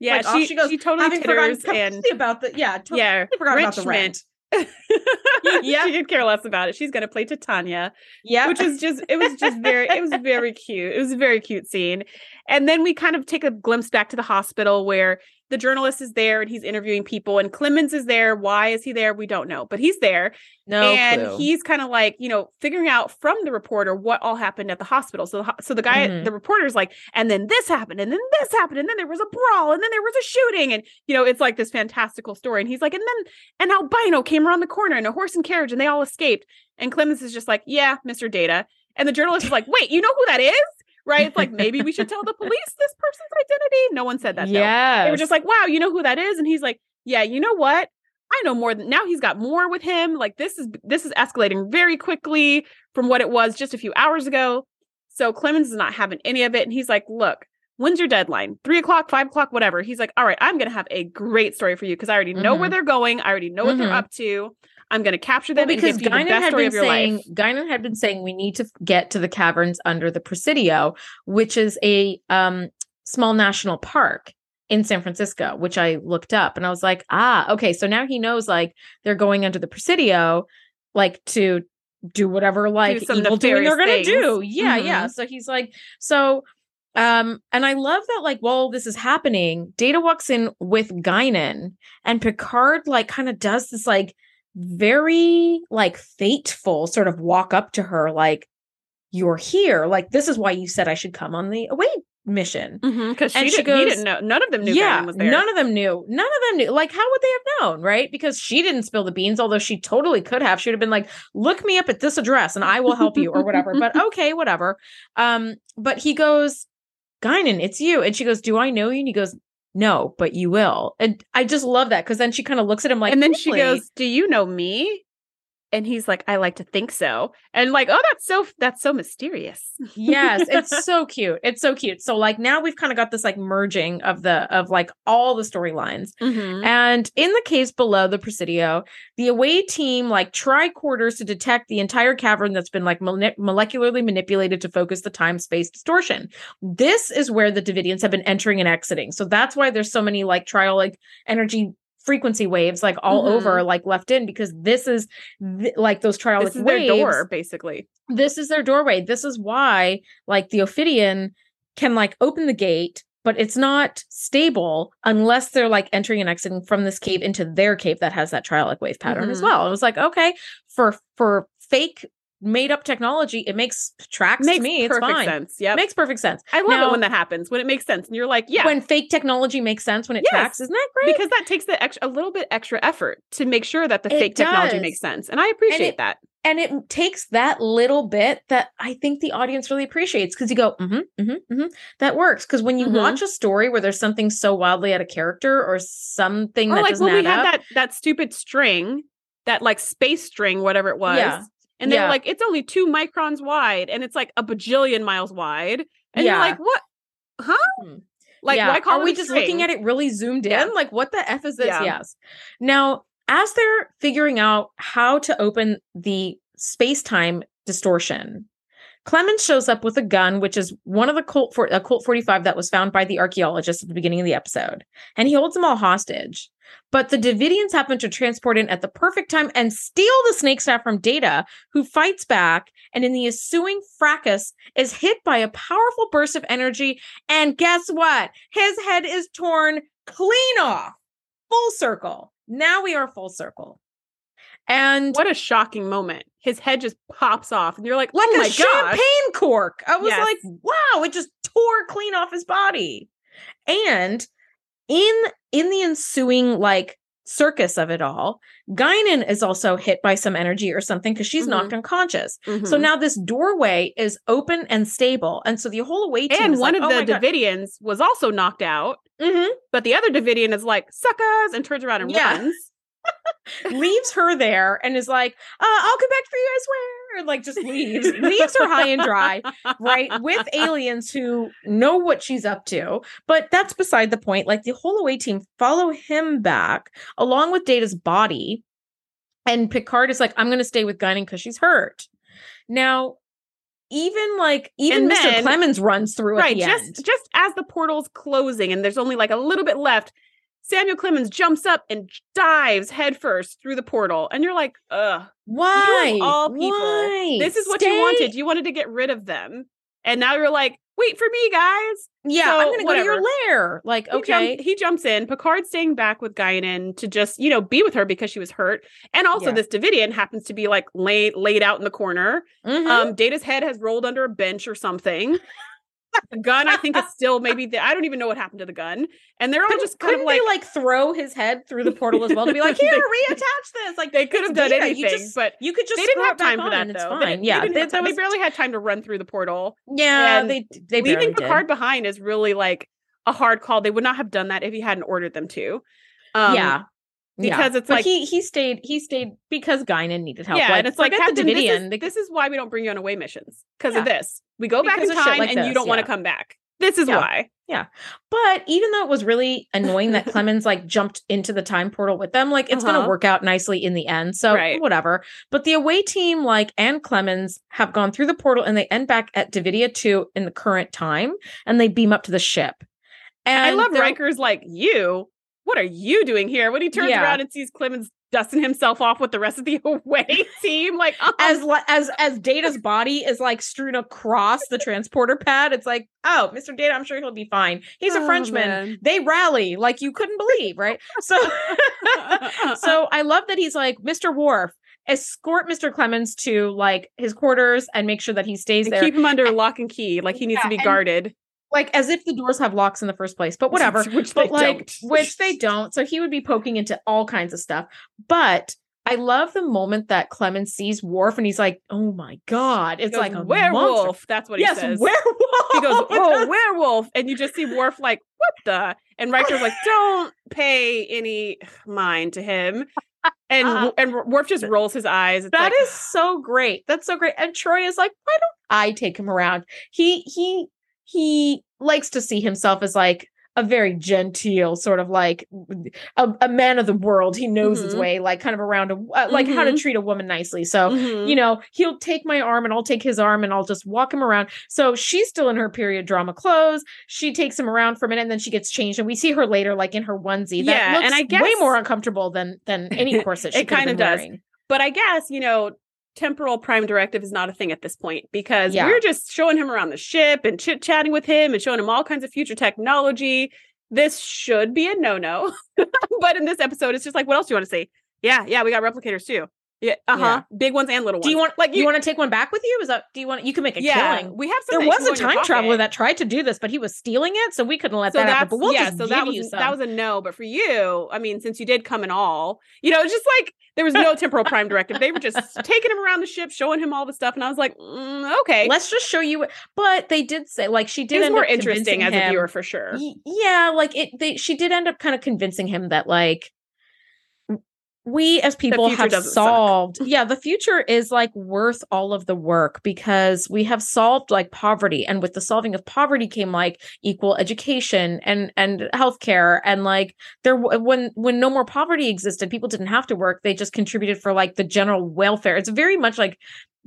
yeah like, she, she goes, she totally titters and about the yeah, totally yeah forgot about the rent. Yeah. she could care less about it. She's gonna play titania Yeah, which was just it was just very it was very cute. It was a very cute scene. And then we kind of take a glimpse back to the hospital where the journalist is there and he's interviewing people and clemens is there. Why is he there? We don't know but he's there. No and clue. he's kind of like you know figuring out from the reporter what all happened at the hospital. So the, so the guy Mhm. the reporter's like and then this happened and then this happened and then there was a brawl and then there was a shooting and you know it's like this fantastical story. And he's like and then an albino came around the corner in a horse and carriage and they all escaped. And clemens is just like yeah mr data. And the journalist is like wait you know who that is right it's like maybe we should tell the police this person's identity no one said that yeah, They were just like, wow, you know who that is? And he's like, yeah, you know what? I know more than now he's got more with him. Like this is this is escalating very quickly from what it was just a few hours ago. So Clemens is not having any of it. And he's like, look, when's your deadline? Three o'clock, five o'clock, whatever. He's like, all right, I'm gonna have a great story for you because I already know where Mhm. they're going. I already know what Mhm. they're up to. I'm gonna capture well, them and because give you the Guinan had been saying life. Guinan had been saying we need to get to the caverns under the Presidio, which is a um small national park in San Francisco, which I looked up and I was like, ah, okay, so now he knows like they're going under the Presidio, like to do whatever like some evil doing they're gonna do. Yeah, yeah. Mhm. So he's like, so um, and I love that like while this is happening, Data walks in with Guinan and Picard like kind of does this like very like fateful sort of walk up to her like you're here like this is why you said i should come on the away because mission. Mm-hmm, she, she goes- didn't know. None of them knew yeah, was there. none of them knew. None of them knew. Like, how would they have known, right? Because she didn't spill the beans, although she totally could have. She would have been like, "Look me up at this address, and I will help you," or whatever. but okay, whatever. Um, but he goes, "Guinan, it's you," and she goes, "Do I know you?" And he goes, "No, but you will." And I just love that because then she kind of looks at him like, and then she goes, "Do you know me?" And he's like, "I like to think so." And like, oh, that's so that's so mysterious. yes it's so cute it's so cute so like now we've kind of got this like merging of the of like all the storylines Mhm. and in the caves below the presidio the away team like tricorders to detect the entire cavern that's been like mole- molecularly manipulated to focus the time space distortion this is where the devidians have been entering and exiting so that's why there's so many like triolic energy frequency waves like all Mhm. over like left in because this is th- like those trial This is their door, basically. this is their doorway. This is why, like, the Ophidian can like open the gate, but it's not stable unless they're like entering and exiting from this cave into their cave that has that triolic wave pattern as Mhm. well. It was like, okay, for for fake made up technology, it makes tracks Makes to me. It's perfect fine. sense. Yep. Makes perfect sense. I love Now- it when that happens. When it makes sense, and you're like, yeah, When fake technology makes sense, when it Yes, tracks, isn't that great? because that takes the extra a little bit extra effort to make sure that the It fake technology makes sense, and I appreciate it- that. and it takes that little bit that I think the audience really appreciates because you go, mm-hmm, mm-hmm, mm-hmm. that works. Because when you Mhm. watch a story where there's something so wildly out of character or something Or that like doesn't when we had up, that that stupid string, that like space string, whatever it was. Yeah. And they're Yeah. like, it's only two microns wide, and it's like a bajillion miles wide. And you're like, what? Huh? Hmm. Like, yeah. why are we just string? looking at it really zoomed in? Yeah. Like, what the f is this? Yeah. Yes. Now, as they're figuring out how to open the space time distortion. Clemens shows up with a gun, which is one of the Colt for a Colt 45 that was found by the archaeologists at the beginning of the episode, and he holds them all hostage. But the Devidians happen to transport in at the perfect time and steal the snake staff from Data, who fights back, and in the ensuing fracas is hit by a powerful burst of energy. And guess what? His head is torn clean off, full circle. Now we are full circle. And What a shocking moment. His head just pops off, and you're like, oh like oh a my gosh. champagne cork. I was Yes. like, wow, it just tore clean off his body. And in in the ensuing like circus of it all, Guinan is also hit by some energy or something because she's Mhm. knocked unconscious. So Mhm. now this doorway is open and stable. And so the whole away team and one like, of "Oh the my God." Devidians was also knocked out, Mhm. but the other Devidian is like, suckers, and turns around and Yeah. runs. leaves her there and is like, uh, I'll come back for you, I swear. And like just leaves, leaves her high and dry, right? With aliens who know what she's up to. But that's beside the point. Like the whole away team follow him back along with Data's body. And Picard is like, I'm gonna stay with Guinan because she's hurt. Now, even like even And Mr. Clemens runs through right just end. just as the portal's closing and there's only like a little bit left samuel clemens jumps up and dives headfirst through the portal and you're like ugh Why? all people, Why? this is what Stay- you wanted you wanted to get rid of them and now you're like wait for me guys Yeah, So, I'm gonna go to your lair. Like, he, okay. jump, he jumps in picard's staying back with Guinan to just you know be with her because she was hurt and also Yeah. this devidian happens to be like laid laid out in the corner Mhm. um, Data's head has rolled under a bench or something. The gun, I think, is still maybe. The, I don't even know what happened to the gun, and they're all just kind of couldn't like, they like throw his head through the portal as well to be like, here, reattach this? Like they could have done data. You anything, just- but you could just they didn't have time for that though. fine. They, yeah, they, they, have time. that they barely had time to run through the portal. yeah, and they they Leaving did. Picard behind is really like a hard call. They would not have done that if he hadn't ordered them to. Um, yeah. Because yeah. it's But like- he he stayed he stayed because Guinan needed help. yeah, and it's like Captain, this, Devidian. is, They- this is why we don't bring you on away missions because of this. We go back Because in time, like and you don't want to come back. This is why. Yeah. But even though it was really annoying that Clemens like jumped into the time portal with them, like it's Uh-huh. gonna work out nicely in the end. So Right. whatever. But the away team, like and Clemens, have gone through the portal and they end back at Devidia 2 in the current time and they beam up to the ship. And I love Riker's like, you, what are you doing here? When he turns Yeah. around and sees Clemens dusting himself off with the rest of the away team, like, um, as as as Data's body is like strewn across the transporter pad, it's like, oh, Mr. Data, I'm sure he'll be fine. He's a Oh, Frenchman. man. They rally like you couldn't believe, right? So so I love that he's like, Mr. Worf, escort Mr. Clemens to like his quarters and make sure that he stays And there. keep him under lock and key, like he needs to be guarded. Like as if the doors have locks in the first place, but whatever. which but they like don't. which they don't. So he would be poking into all kinds of stuff. But I love the moment that Clemens sees Worf and he's like, "Oh my god!" It's goes, like a werewolf. monster. That's what he Yes, says. werewolf. he goes, "Oh, werewolf," and you just see Worf like, "What the?" And Riker's like, "Don't pay any mind to him." And Uh, and Worf just rolls his eyes. It's That like, is so great. That's so great. And Troi is like, why don't I take him around? He he he likes to see himself as like a very genteel sort of like a, a man of the world. He knows his Mhm. way, like kind of around a uh, like how to Mhm. treat a woman nicely. So mhm. you know, he'll take my arm and I'll take his arm and I'll just walk him around. So she's still in her period drama clothes. She takes him around for a minute and then she gets changed. And we see her later, like in her onesie. That Yeah, and I I way more uncomfortable than than any corset she It kind of does. wearing. But I guess, you know, temporal prime directive is not a thing at this point because Yeah. we're just showing him around the ship and chit chatting with him and showing him all kinds of future technology. This should be a no no. but in this episode, it's just like, what else do you want to see? Yeah, yeah, we got replicators too. Yeah, uh huh. Big ones and little ones. Do you want like you, want to take one back with you? Is that do you want you can make a yeah, killing? we have some There was a go in your time traveler that tried to do this, but he was stealing it, so we couldn't let so that happen. But we'll yeah, just so that you was that was a no. But for you, I mean, since you did come in all, you know, just like there was no temporal prime directive. They were just taking him around the ship, showing him all the stuff, and I was like, mm, okay, Let's just show you. But they did say like she it did end more interesting as a viewer for sure. Y- yeah like it they she did end up kind of convincing him that like we as people have doesn't suck. solved yeah the future is like worth all of the work because we have solved like poverty and with the solving of poverty came like equal education and and healthcare and like there when when no more poverty existed people didn't have to work they just contributed for like the general welfare it's very much like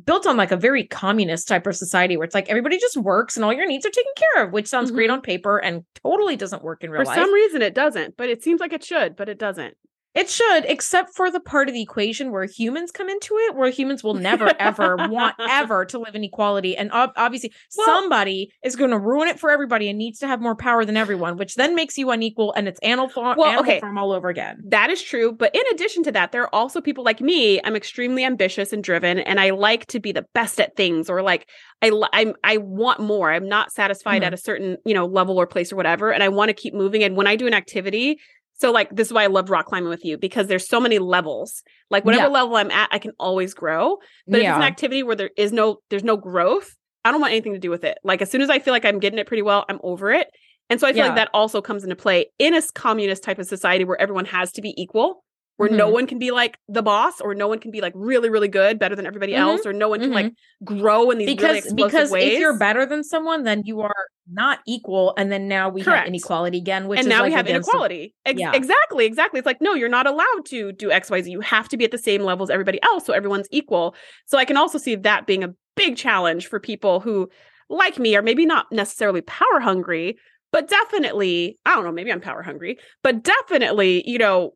built on like a very communist type of society where it's like everybody just works and all your needs are taken care of, which sounds great Mhm. on paper and totally doesn't work in real For life. For some reason, it doesn't, but it seems like it should, but it doesn't. It should, except for the part of the equation where humans come into it, where humans will never ever want ever to live in equality. And ob- obviously, Well- somebody is going to ruin it for everybody and needs to have more power than everyone, which then makes you unequal and it's animal farm, Well, animal okay. farm all over again. That is true. But in addition to that, there are also people like me. I'm extremely ambitious and driven, and I like to be the best at things, or like I I'm I want more. I'm not satisfied Mhm. at a certain you know level or place or whatever, and I want to keep moving. And when I do an activity, so like this is why I love rock climbing with you because there's so many levels. Like whatever Yeah. level I'm at, I can always grow. But if it's an activity where there is no there's no growth, I don't want anything to do with it. Like as soon as I feel like I'm getting it pretty well, I'm over it. And so I feel Yeah. like that also comes into play in a communist type of society where everyone has to be equal, where no Mhm. one can be like the boss, or no one can be like really, really good, better than everybody Mhm. else, or no one can like grow in these really because explosive because ways. if you're better than someone, then you are not equal, and then now we Correct. have inequality again, which and is now like we have against the- inequality. Ex- Yeah. Exactly, exactly. It's like, no, you're not allowed to do XYZ. You have to be at the same level as everybody else. So everyone's equal. So I can also see that being a big challenge for people who, like me, are maybe not necessarily power hungry, but definitely, I don't know, maybe I'm power hungry, but definitely, you know,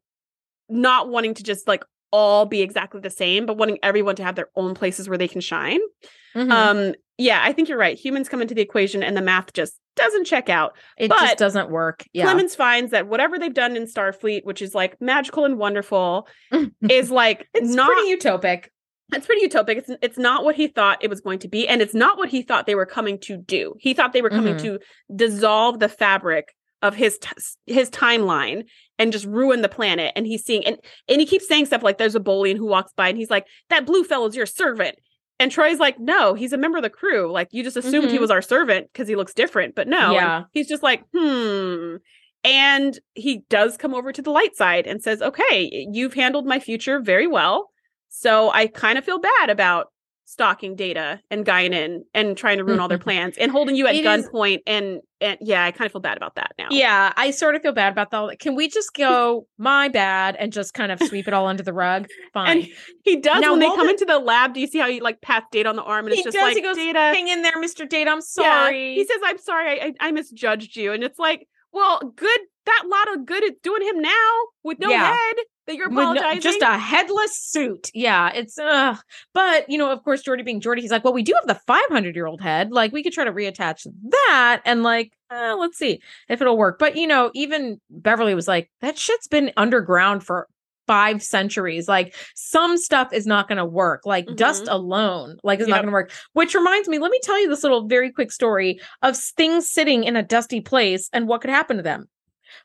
not wanting to just like all be exactly the same, but wanting everyone to have their own places where they can shine. Mhm. Um, yeah, I think you're right. Humans come into the equation and the math just doesn't check out. it but just doesn't work. Yeah. Clemens finds that whatever they've done in Starfleet, which is like magical and wonderful, is like it's not pretty utopic. it's pretty utopic. It's it's not what he thought it was going to be, and it's not what he thought they were coming to do. He thought they were coming Mhm. to dissolve the fabric of his t- his timeline and just ruin the planet. And he's seeing and and he keeps saying stuff like, "There's a Bolian who walks by," and he's like, "That blue fellow's your servant." And Troi's like, "No, he's a member of the crew. Like you just assumed he Mhm. was our servant because he looks different, but no." And Yeah. he's just like, "Hmm." And he does come over to the light side and says, Okay, you've handled my future very well. So I kind of feel bad about stalking data and Guinan and trying to ruin all their mm-hmm. plans and holding you at It is- gunpoint. And, and yeah, I kind of feel bad about that now. Yeah, I sort of feel bad about that. Can we just go my bad and just kind of sweep it all under the rug? Fine. And he does Now, when they come into the lab. Do you see how he like pats data on the arm and He it's just does, like he goes, data? Hang in there, Mr. Data. I'm Yeah, sorry. He says, I'm sorry, I, I I misjudged you. And it's like, well, good that lot of good it's doing him now with no Yeah. head that you're apologizing. just a headless suit. Yeah, it's uh but you know, of course, Geordi being Geordi, he's like, Well, we do have the 500 year old head. Like, we could try to reattach that and like, uh, let's see if it'll work. But you know, even Beverly was like, That shit's been underground for five centuries. Like some stuff is not going to work. Like dust Mhm. alone, like is not going to work. Which reminds me, let me tell you this little very quick story of things sitting in a dusty place and what could happen to them.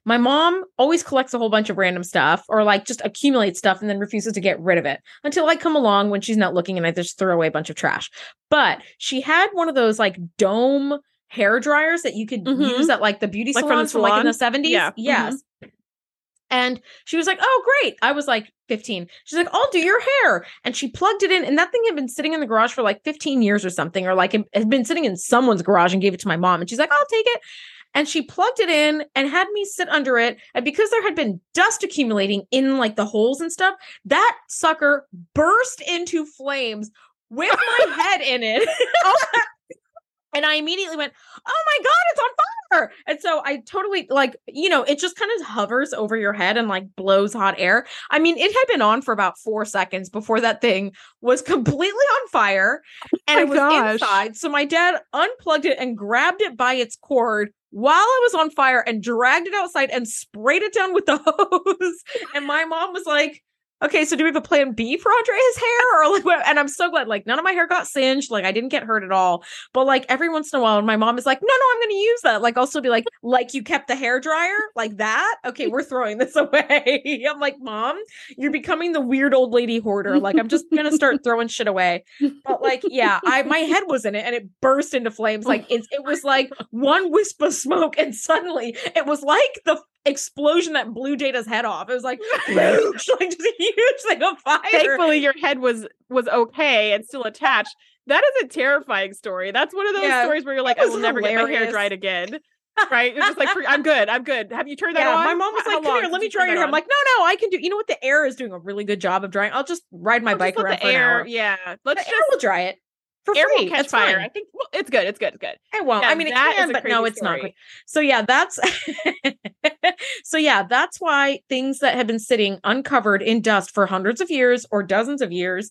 My mom always collects a whole bunch of random stuff or like just accumulates stuff and then refuses to get rid of it until I come along when she's not looking and I just throw away a bunch of trash. But she had one of those like dome hair dryers that you could Mhm. use at like the beauty Like from the salons from, like in the 70s. Yeah. Mhm. Yes. And she was like, "Oh, great!" I was like 15. She's like, "I'll do your hair," and she plugged it in. And that thing had been sitting in the garage for like 15 years or something, or like it had been sitting in someone's garage and gave it to my mom. And she's like, "I'll take it." And she plugged it in and had me sit under it. And because there had been dust accumulating in like the holes and stuff, that sucker burst into flames with my head in it. and I immediately went, "Oh my god, it's on fire!" And so I totally like, you know, it just kind of hovers over your head and like blows hot air. I mean, it had been on for about four seconds before that thing was completely on fire, oh and my it was gosh. inside. So my dad unplugged it and grabbed it by its cord while I was on fire and dragged it outside and sprayed it down with the hose. and my mom was like. Okay, so do we have a plan B for Andrea's hair? Or like, and I'm so glad, like, none of my hair got singed. Like, I didn't get hurt at all. But like every once in a while, my mom is like, "No, no, I'm going to use that." Like, I'll still be like, "Like you kept the hair dryer like that? Okay, we're throwing this away." I'm like, "Mom, you're becoming the weird old lady hoarder. Like, I'm just going to start throwing shit away." But like, yeah, I my head was in it and it burst into flames. Like it's it was like one wisp of smoke, and suddenly it was like the explosion that blew Data's head off. It was like, huge, like just a huge thing of fire. Thankfully, your head was was okay and still attached. That is a terrifying story. That's one of those Yeah, stories where you're like, I will never get my hair dried again. Right? It's just like, I'm good. I'm good. Have you turned that Yeah, on? my mom was like, "Come here, let me dry your hair." I'm like, "No, no, I can do. You know what? The air is doing a really good job of drying. I'll just ride my I'll bike around the air. Yeah. Let's The just air will dry it for air free. will catch It's fire. fine. I think well, it's good. It's good. It's good. It won't. Yeah, I mean, it can, but no, it's not. story. good. So yeah, that's so yeah, that's why things that have been sitting uncovered in dust for hundreds of years or dozens of years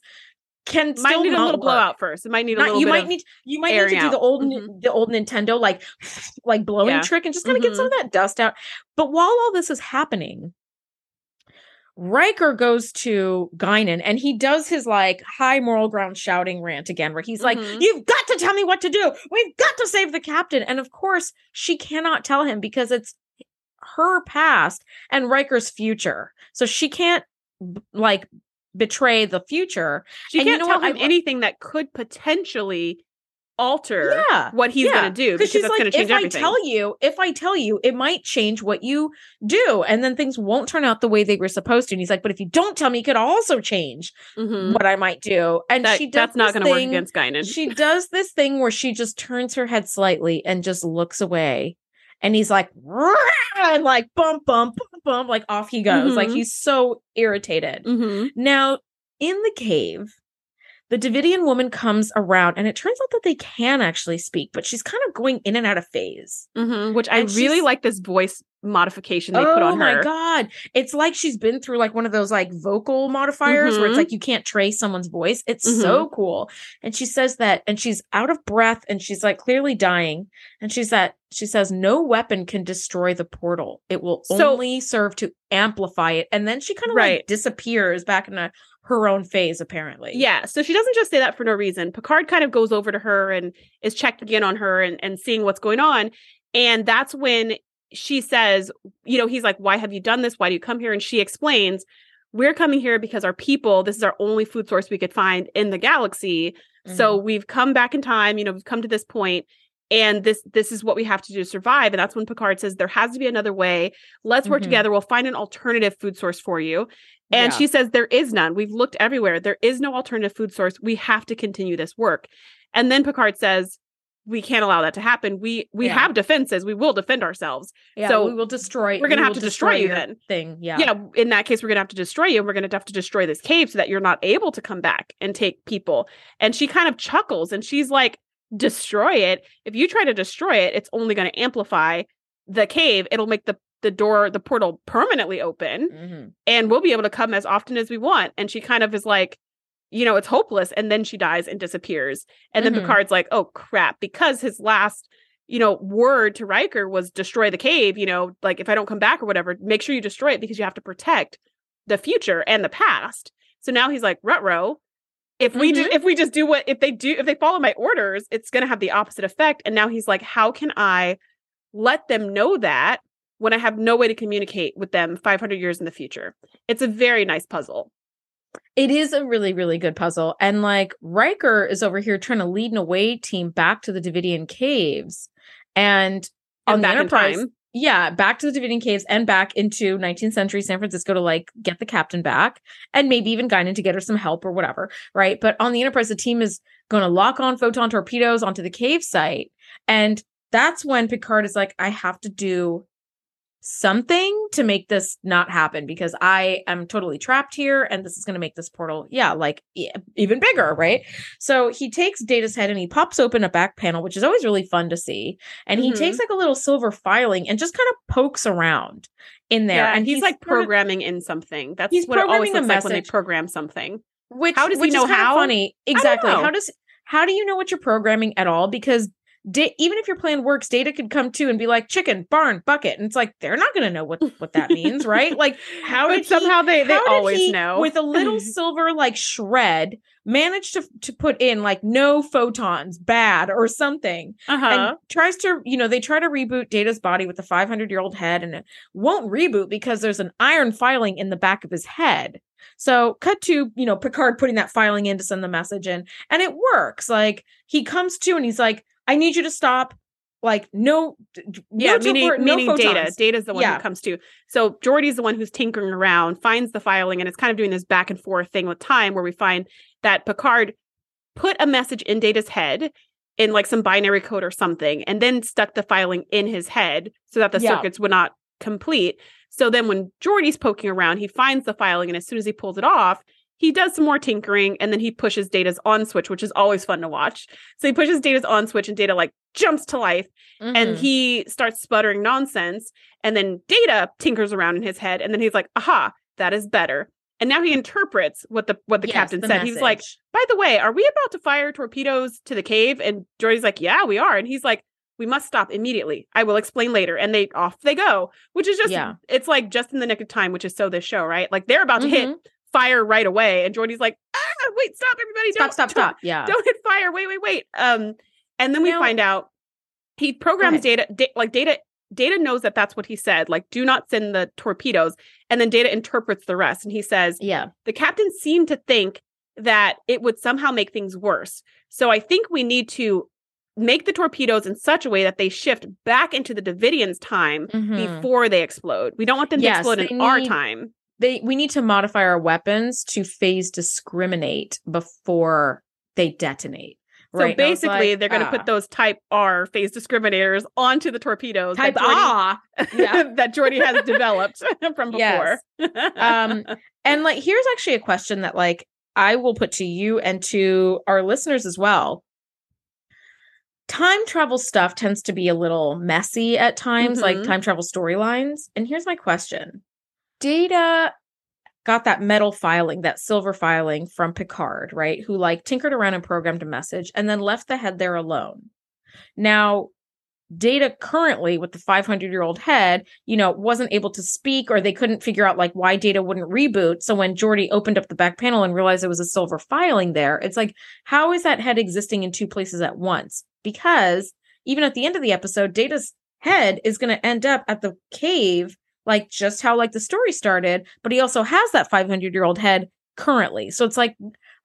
can Might still need a not little work. blowout first. It might need a Not- little you might need you might need to airing do the out. old Mhm. the old Nintendo like like blowing Yeah. trick and just kind of get some of that dust out. But while all this is happening, Riker goes to Guinan and he does his like high moral ground shouting rant again, where he's like, Mhm. You've got to tell me what to do. We've got to save the captain. And of course, she cannot tell him because it's her past and Riker's future. So she can't like betray the future. She And can't know tell what? him anything that could potentially alter Yeah. what he's yeah. going to do because she's that's like, going to change if everything. I tell you, if I tell you, it might change what you do, and then things won't turn out the way they were supposed to. And he's like, but if you don't tell me, it could also change Mhm. what I might do. And That- she does that's not going to work against Guinan. She does this thing where she just turns her head slightly and just looks away. And he's like, and like bump, bump, bump, bump, like off he goes. Like Mhm. he's so irritated. Mhm. Now, in the cave, the Devidian woman comes around, and it turns out that they can actually speak, but she's kind of going in and out of phase. Mhm. Which I And really like this voice modification they oh put on her. Oh my god! It's like she's been through like one of those like vocal modifiers where it's Mhm. like you can't trace someone's voice. It's so cool. And she says that, and she's out of breath, and she's like clearly dying. And she's that she says no weapon can destroy the portal. It will So- only serve to amplify it. And then she kind of Right. like disappears back in into her own phase, apparently. Yeah, so she doesn't just say that for no reason. Picard kind of goes over to her and is checking in on her and, and seeing what's going on. And that's when she says, you know, he's like, Why have you done this? Why do you come here? And she explains, We're coming here because our people, this is our only food source we could find in the galaxy. So we've come back in time, you know, we've come to this point, and this this is what we have to do to survive. And that's when Picard says, There has to be another way. Let's work Mhm. together. We'll find an alternative food source for you. And Yeah. she says, There is none. We've looked everywhere. There is no alternative food source. We have to continue this work. And then Picard says, We can't allow that to happen. We we Yeah. have defenses. We will defend ourselves. Yeah, So we will destroy. we're gonna have to destroy you your then. Thing, yeah, Yeah. in that case, we're gonna have to destroy you, and we're gonna have to destroy this cave so that you're not able to come back and take people. And she kind of chuckles and she's like, Destroy it. If you try to destroy it, it's only gonna amplify the cave. It'll make the the door, the portal permanently open Mhm. and we'll be able to come as often as we want. And she kind of is like, you know, it's hopeless. And then she dies and disappears. And then Mhm. Picard's like, oh crap, because his last, you know, word to Riker was destroy the cave, you know, like if I don't come back or whatever, make sure you destroy it because you have to protect the future and the past. So now he's like, Rutro, if we Mm-hmm. do if we just do what if they do if they follow my orders, it's gonna have the opposite effect. And now he's like, how can I let them know that when I have no way to communicate with them 500 years in the future? It's a very nice puzzle. It is a really, really good puzzle. And like Riker is over here trying to lead an away team back to the Devidian caves. And oh, on the Enterprise, yeah, back to the Devidian caves and back into 19th century San Francisco to like get the captain back and maybe even Guinan to get her some help or whatever. Right. But on the Enterprise, the team is going to lock on photon torpedoes onto the cave site. And that's when Picard is like, I have to do something to make this not happen because I am totally trapped here and this is going to make this portal, yeah, like e- even bigger, right? So he takes Data's head and he pops open a back panel, which is always really fun to see. And he Mhm. takes like a little silver filing and just kind of pokes around in there. Yeah, and he's, like sort of- programming in something. That's He's what it always programming looks like when they program something. which How does he know is kind of how? funny exactly know. how does how do you know what you're programming at all because da- even if your plan works data could come to and be like chicken barn bucket and it's like they're not going to know what what that means right? Like how did he- somehow they they did always he, know. with a little silver like shred manage to to put in like no photons bad or something uh-huh. and tries to you know they try to reboot data's body with the 500 year old head and it won't reboot because there's an iron filing in the back of his head. So cut to you know picard putting that filing in to send the message in and it works. Like he comes to and he's like i need you to stop like no yeah, no meaning, torpor- no meaning data. photons. Data's the one Yeah. who comes to. So Geordi's the one who's tinkering around, finds the filing, and it's kind of doing this back and forth thing with time where we find that Picard put a message in Data's head in like some binary code or something, and then stuck the filing in his head so that the Yeah. circuits would not complete. So then when Geordi's poking around, he finds the filing, and as soon as he pulls it off, he does some more tinkering and then he pushes Data's on switch, which is always fun to watch. So he pushes Data's on switch and Data like jumps to life and Mhm. he starts sputtering nonsense and then data tinkers around in his head and then he's like aha that is better and now he interprets what the what the Yes, captain the said he's like by the way are we about to fire torpedoes to the cave and geordi's like yeah we are and he's like we must stop immediately i will explain later and they off they go which is just Yeah. it's like just in the nick of time which is so this show right like they're about to hit Mhm. Fire right away. And geordi's like ah wait stop everybody stop don't stop don't- stop yeah. don't hit fire. Wait wait wait. Um and then we Now- find out he programs data da- like data data knows that that's what he said like do not send the torpedoes. And then data interprets the rest. And he says yeah. The captain seemed to think that it would somehow make things worse. So i think we need to make the torpedoes in such a way that they shift back into the devidians time Mhm. before they explode. We don't want them to explode in our time they we need to modify our weapons to phase discriminate before they detonate. so right? And basically like, they're going to ah. put those type r phase discriminators onto the torpedoes that type Geordi- ah. Yeah. that Geordi has developed from before. Yes. Um, and like here's actually a question that like I will put to you and to our listeners as well. Time travel stuff tends to be a little messy at times, like Mhm. time travel storylines. And here's my question. Data got that metal filing, that silver filing from Picard, right? Who like tinkered around and programmed a message and then left the head there alone. Now, Data currently with the 500 year old head, you know, wasn't able to speak or they couldn't figure out like why Data wouldn't reboot. So when Geordi opened up the back panel and realized there was a silver filing there, it's like, how is that head existing in two places at once? Because even at the end of the episode, Data's head is going to end up at the cave, like just how like the story started, but he also has that 500 year old head currently. So it's like,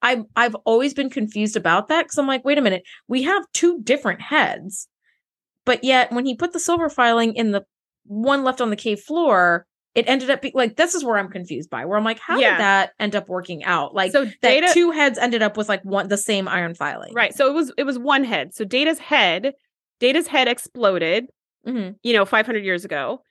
I've, I've always been confused about that because I'm like, wait a minute, we have two different heads. But yet, when he put the silver filing in the one left on the cave floor, it ended up being like this is where I'm confused by. Where I'm like, how Yeah. did that end up working out? Like so that two heads ended up with like one the same iron filing. right. So it was it was one head. So Data's head, Data's head exploded, Mhm. you know, 500 years ago.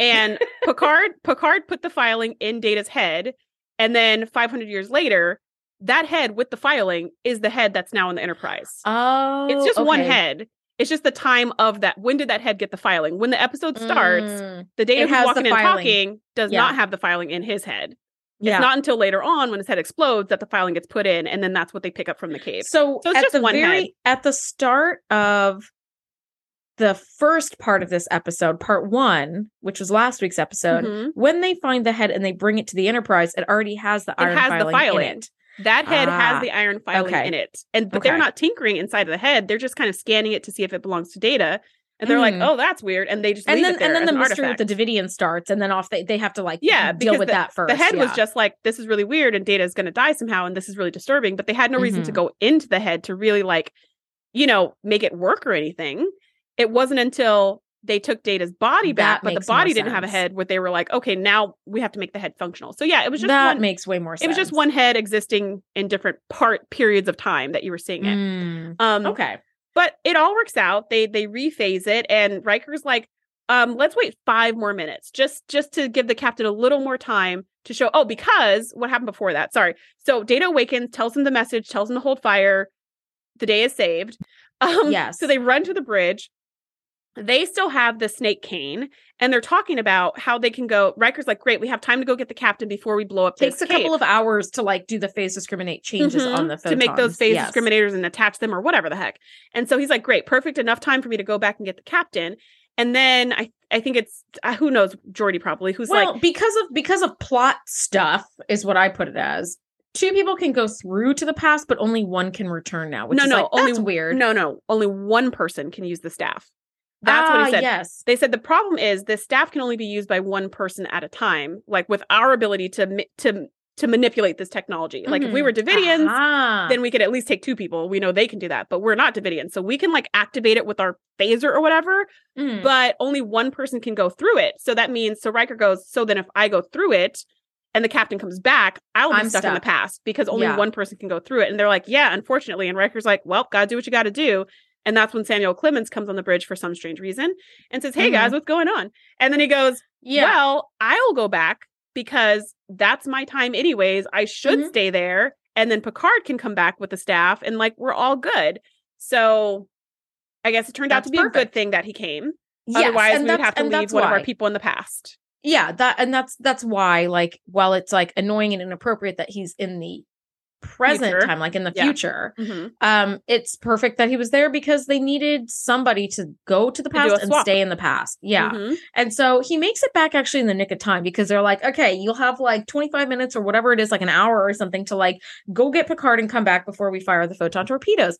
And Picard Picard put the filing in Data's head and then 500 years later, that head with the filing is the head that's now in the Enterprise. Oh, it's just one head. It's just the time of that. When did that head get the filing? When the episode starts, Mm, the data who's walking and talking does Yeah. not have the filing in his head. yeah. It's not until later on when his head explodes that the filing gets put in, and then that's what they pick up from the cave. So, So it's at just the one very head. at the start of the first part of this episode, part one, which was last week's episode, Mhm. when they find the head and they bring it to the Enterprise, it already has the iron has the filing, filing. in it. That head Ah, has the iron filing okay. in it. And but they're not tinkering inside of the head. They're just kind of scanning it to see if it belongs to data. And they're like, Mm. "Oh, that's weird." And they just And leave then it there and then the mystery artifact. with the Devidian starts, and then off they, they have to like Yeah, deal with the- that first. the head was just like, "This is really weird," and Data is going to die somehow, and this is really disturbing. But they had no reason to Mhm. go into the head to really like, you know, make it work or anything. It wasn't until they took Data's body back, That but the body didn't have a head. Where they were like, "Okay, now we have to make the head functional." So yeah, it was just that one. makes way more sense. it was just one head existing in different part periods of time that you were seeing it. Mm, Um, okay. but it all works out. They they rephase it, and Riker's like, um, let's wait five more minutes, just just to give the captain a little more time to show. Oh, because what happened before that? Sorry. So Data awakens, tells him the message, tells him to hold fire. The day is saved. Um, Yes. So they run to the bridge. They still have the snake cane, and they're talking about how they can go. Riker's like, "Great, we have time to go get the captain before we blow up." Takes a couple of hours to like do the phase discriminate changes Mhm, on the to make those phase Yes. discriminators and attach them or whatever the heck. And so he's like, "Great, perfect enough time for me to go back and get the captain." And then I I think it's uh, who knows Geordi probably who's well, like, because of because of plot stuff is what I put it as. Two people can go through to the past, but only one can return now. Which No, is no, like, only that's weird. "No, no, only one person can use the staff." That's what Ah, he said. Yes. They said the problem is the staff can only be used by one person at a time. Like with our ability to to to manipulate this technology. Like if we were Devidians, Ah. then we could at least take two people. We know they can do that, but we're not Devidians. So we can like activate it with our phaser or whatever, Mm. but only one person can go through it. So that means so Riker goes, so then if I go through it and the captain comes back, I'll be I'm stuck, in the past because only Yeah. one person can go through it. And they're like, yeah, unfortunately. And Riker's like, well, gotta do what you gotta do. And that's when Samuel Clemens comes on the bridge for some strange reason and says, Hey Mhm. guys, what's going on? And then he goes, yeah. Well, I'll go back because that's my time anyways. I should Mhm. stay there. And then Picard can come back with the staff and like we're all good. So I guess it turned out to be a good thing that he came. Yes, Otherwise, we would have to leave that's one of our people in the past. yeah that and that's that's why like while it's like annoying and inappropriate that he's in the present Future. time like in the Yeah. future Mhm. um it's perfect that he was there because they needed somebody to go to the past and stay in the past yeah Mhm. and so he makes it back actually in the nick of time because they're like okay you'll have like 25 minutes or whatever it is like an hour or something to like go get picard and come back before we fire the photon torpedoes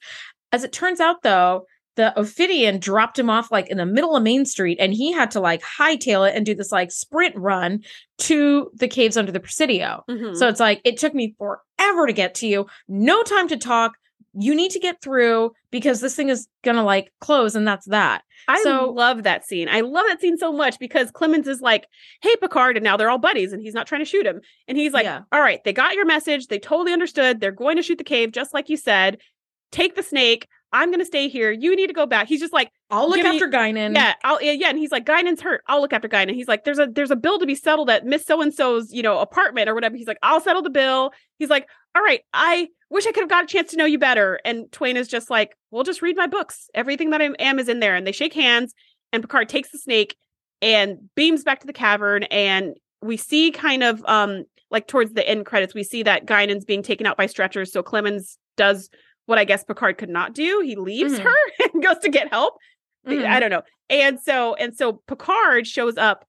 as it turns out though the Ophidian dropped him off like in the middle of Main Street, and he had to like hightail it and do this like sprint run to the caves under the Presidio. Mhm. So it's like it took me forever to get to you. No time to talk. You need to get through because this thing is gonna like close, and that's that. I so- love that scene. I love that scene so much because Clemens is like, "Hey, Picard," and now they're all buddies, and he's not trying to shoot him. And he's like, Yeah. "All right, they got your message. They totally understood. They're going to shoot the cave, just like you said. Take the snake. I'm going to stay here. You need to go back." He's just like, I'll look Give me- after Guinan. "Yeah, I'll yeah, yeah." And he's like, "Guinan's hurt. I'll look after Guinan." He's like, "There's a there's a bill to be settled at Miss So and So's you know apartment or whatever." He's like, "I'll settle the bill." He's like, "All right, I wish I could have got a chance to know you better." And Twain is just like, "Well, just read my books. Everything that I am is in there." And they shake hands, and Picard takes the snake and beams back to the cavern, and we see kind of um like towards the end credits, we see that Guinan's being taken out by stretchers. So Clemens does what I guess Picard could not do. He leaves Mhm. her and goes to get help. Mhm. I don't know. And so and so Picard shows up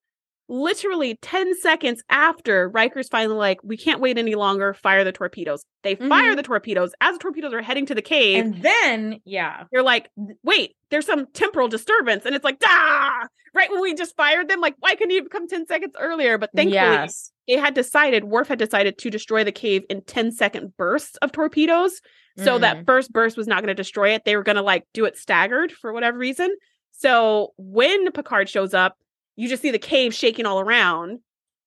literally 10 seconds after Riker's finally like, we can't wait any longer, fire the torpedoes. They fire Mhm. the torpedoes. As the torpedoes are heading to the cave, And then, yeah. You're like, wait, there's some temporal disturbance. And it's like, ah, right when we just fired them, like, why couldn't you come 10 seconds earlier? But thankfully, yes. they had decided, Worf had decided to destroy the cave in 10 second bursts of torpedoes. So Mm. that first burst was not going to destroy it. They were going to like do it staggered for whatever reason. So when Picard shows up, you just see the cave shaking all around.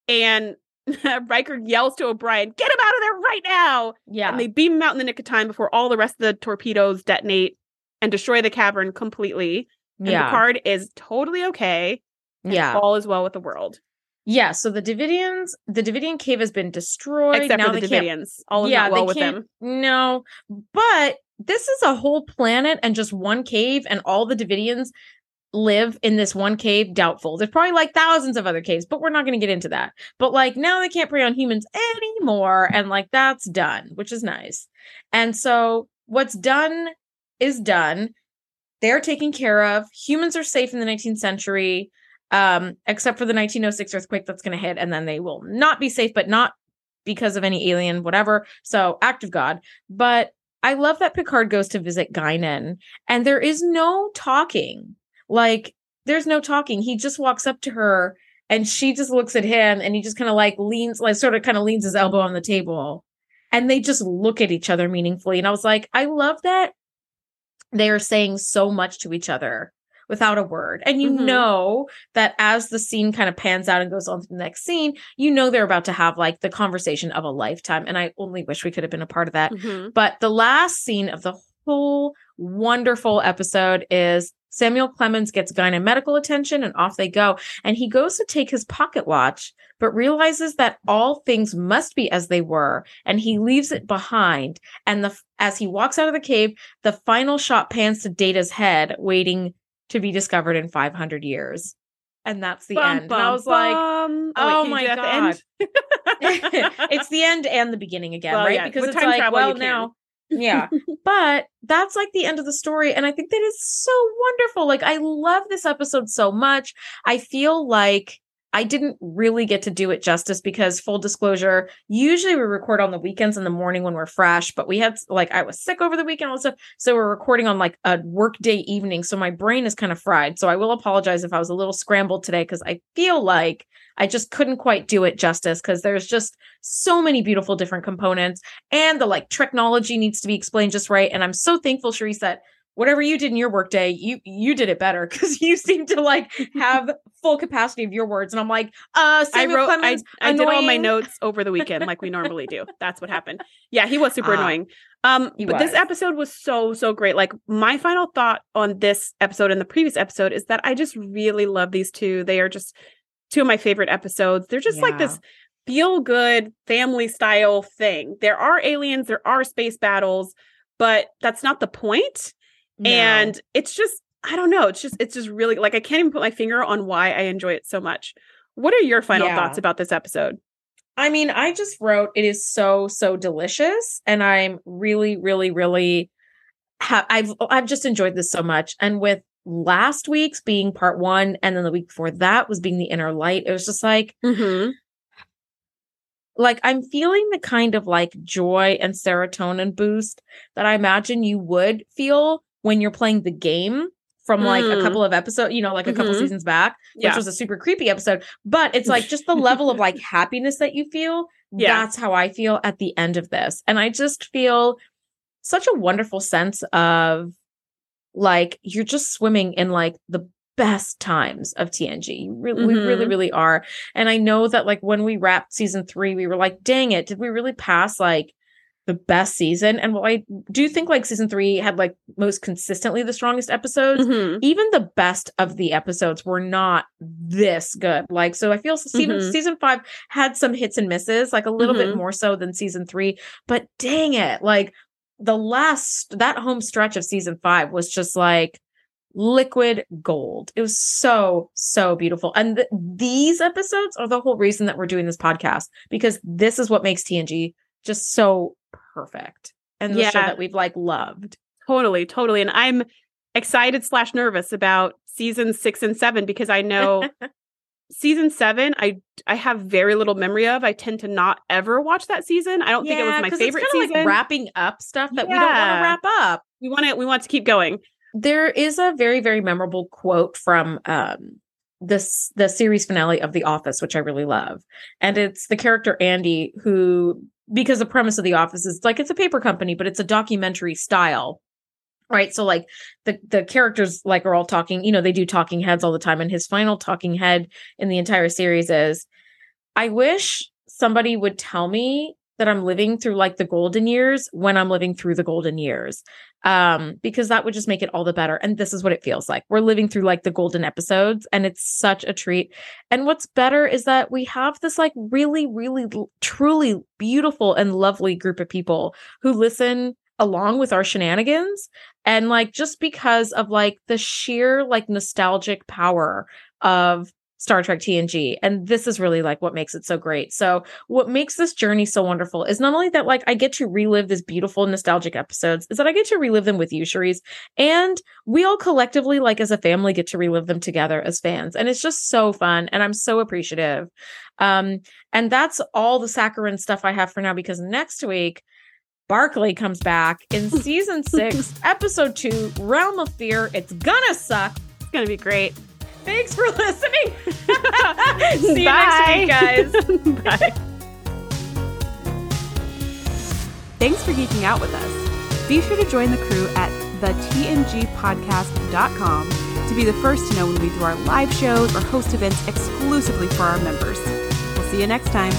And Riker yells to O'Brien, get him out of there right now. Yeah. And they beam him out in the nick of time before all the rest of the torpedoes detonate and destroy the cavern completely. And yeah. Picard is totally okay. yeah. All is well with the world. Yeah. So the Devidians, the Devidian cave has been destroyed. Except now for the Devidians. All is yeah, not well they with them. No, but this is a whole planet and just one cave, and all the Devidians live in this one cave. Doubtful. There's probably like thousands of other caves, but we're not going to get into that. But like now they can't prey on humans anymore, and like that's done, which is nice. And so what's done is done. they're taken care of. Humans are safe in the 19th century, um, except for the 1906 earthquake that's going to hit, and then they will not be safe, but not because of any alien, whatever. So, act of God. But I love that Picard goes to visit Guinan, and there is no talking. Like, there's no talking. He just walks up to her, and she just looks at him, and he just kind of like leans, like, sort of kind of leans his elbow on the table. And they just look at each other meaningfully. And I was like, I love that they are saying so much to each other without a word. And you Mhm. know that as the scene kind of pans out and goes on to the next scene, you know they're about to have like the conversation of a lifetime. And I only wish we could have been a part of that. Mhm. But the last scene of the whole wonderful episode is Samuel Clemens gets Guinan medical attention and off they go. And he goes to take his pocket watch, but realizes that all things must be as they were. And he leaves it behind. And the as he walks out of the cave, the final shot pans to Data's head, waiting to be discovered in 500 years. And that's the Bum, end. and I bum, was like, bum. oh wait, oh my you do that at the end? it's the end and the beginning again, Well, right? yeah, Because with it's time like, travel, well, now, yeah. but that's like the end of the story. And I think that is so wonderful. Like, I love this episode so much. I feel like I didn't really get to do it justice because, full disclosure, usually we record on the weekends in the morning when we're fresh, but we had like, I was sick over the weekend, all stuff. So we're recording on like a workday evening. So my brain is kind of fried. So I will apologize if I was a little scrambled today because I feel like I just couldn't quite do it justice because there's just so many beautiful different components and the like technology needs to be explained just right. And I'm so thankful, Shereese, that whatever you did in your workday, you you did it better because you seem to like have full capacity of your words. And I'm like, uh I wrote, Clemens, I did all my notes over the weekend like we normally do. That's what happened. Yeah, he was super Ah, annoying. Um, but this episode was so so great. Like my final thought on this episode and the previous episode is that I just really love these two. They are just two of my favorite episodes. They're just like this feel good family style thing. There are aliens, there are space battles, but that's not the point No. and it's just i don't know it's just it's just really like i can't even put my finger on why i enjoy it so much what are your final Yeah. thoughts about this episode I mean, I just wrote it is so so delicious, and I'm really, really, really. Ha- I've I've just enjoyed this so much, and with last week's being part one, and then the week before that was being the inner light. It was just like mm-hmm. like I'm feeling the kind of like joy and serotonin boost that I imagine you would feel when you're playing the game from like a Mm. couple of episodes, you know, like a couple Mhm. seasons back, which yeah was a super creepy episode. But it's like just the level of like happiness that you feel. Yeah. That's how I feel at the end of this. And I just feel such a wonderful sense of like you're just swimming in like the best times of TNG. You really, we really, Mhm. really are. And I know that like when we wrapped season three, we were like, dang it, did we really pass like the best season? And while I do think like season three had like most consistently the strongest episodes, Mhm. even the best of the episodes were not this good. Like, so I feel season Mhm. season five had some hits and misses, like a little bit Mhm. more so than season three. But dang it, like the last that home stretch of season five was just like liquid gold. It was so so beautiful, and th- these episodes are the whole reason that we're doing this podcast because this is what makes TNG just so perfect and the show that we've like loved. totally totally and i'm excited slash nervous about season six and seven because i know season seven i i have very little memory of. I tend to not ever watch that season. I don't think it was my favorite it's season Like wrapping up stuff that we don't want to wrap up. we want to we want to keep going. There is a very very memorable quote from um this the series finale of The Office, which I really love, and it's the character Andy who because the premise of The Office is like it's a paper company, but it's a documentary style. Right. So like the the characters like are all talking, you know, they do talking heads all the time. And his final talking head in the entire series is I wish somebody would tell me that I'm living through like the golden years when I'm living through the golden years. Um, because that would just make it all the better. And this is what it feels like. We're living through like the golden episodes, and it's such a treat. And what's better is that we have this like really, really, truly beautiful and lovely group of people who listen along with our shenanigans. And like just because of like the sheer like nostalgic power of Star Trek TNG. And this is really like what makes it so great. So, what makes this journey so wonderful is not only that, like, I get to relive these beautiful, nostalgic episodes, is that I get to relive them with you, Shereese. And we all collectively, like, as a family, get to relive them together as fans. And it's just so fun. And I'm so appreciative. Um, and that's all the saccharine stuff I have for now because next week, Barclay comes back in season six, episode two, Realm of Fear. It's gonna suck. It's gonna be great. Thanks for listening. See you next week, guys. Bye. Thanks for geeking out with us. Be sure to join the crew at thetngpodcast.com to be the first to know when we do our live shows or host events exclusively for our members. We'll see you next time.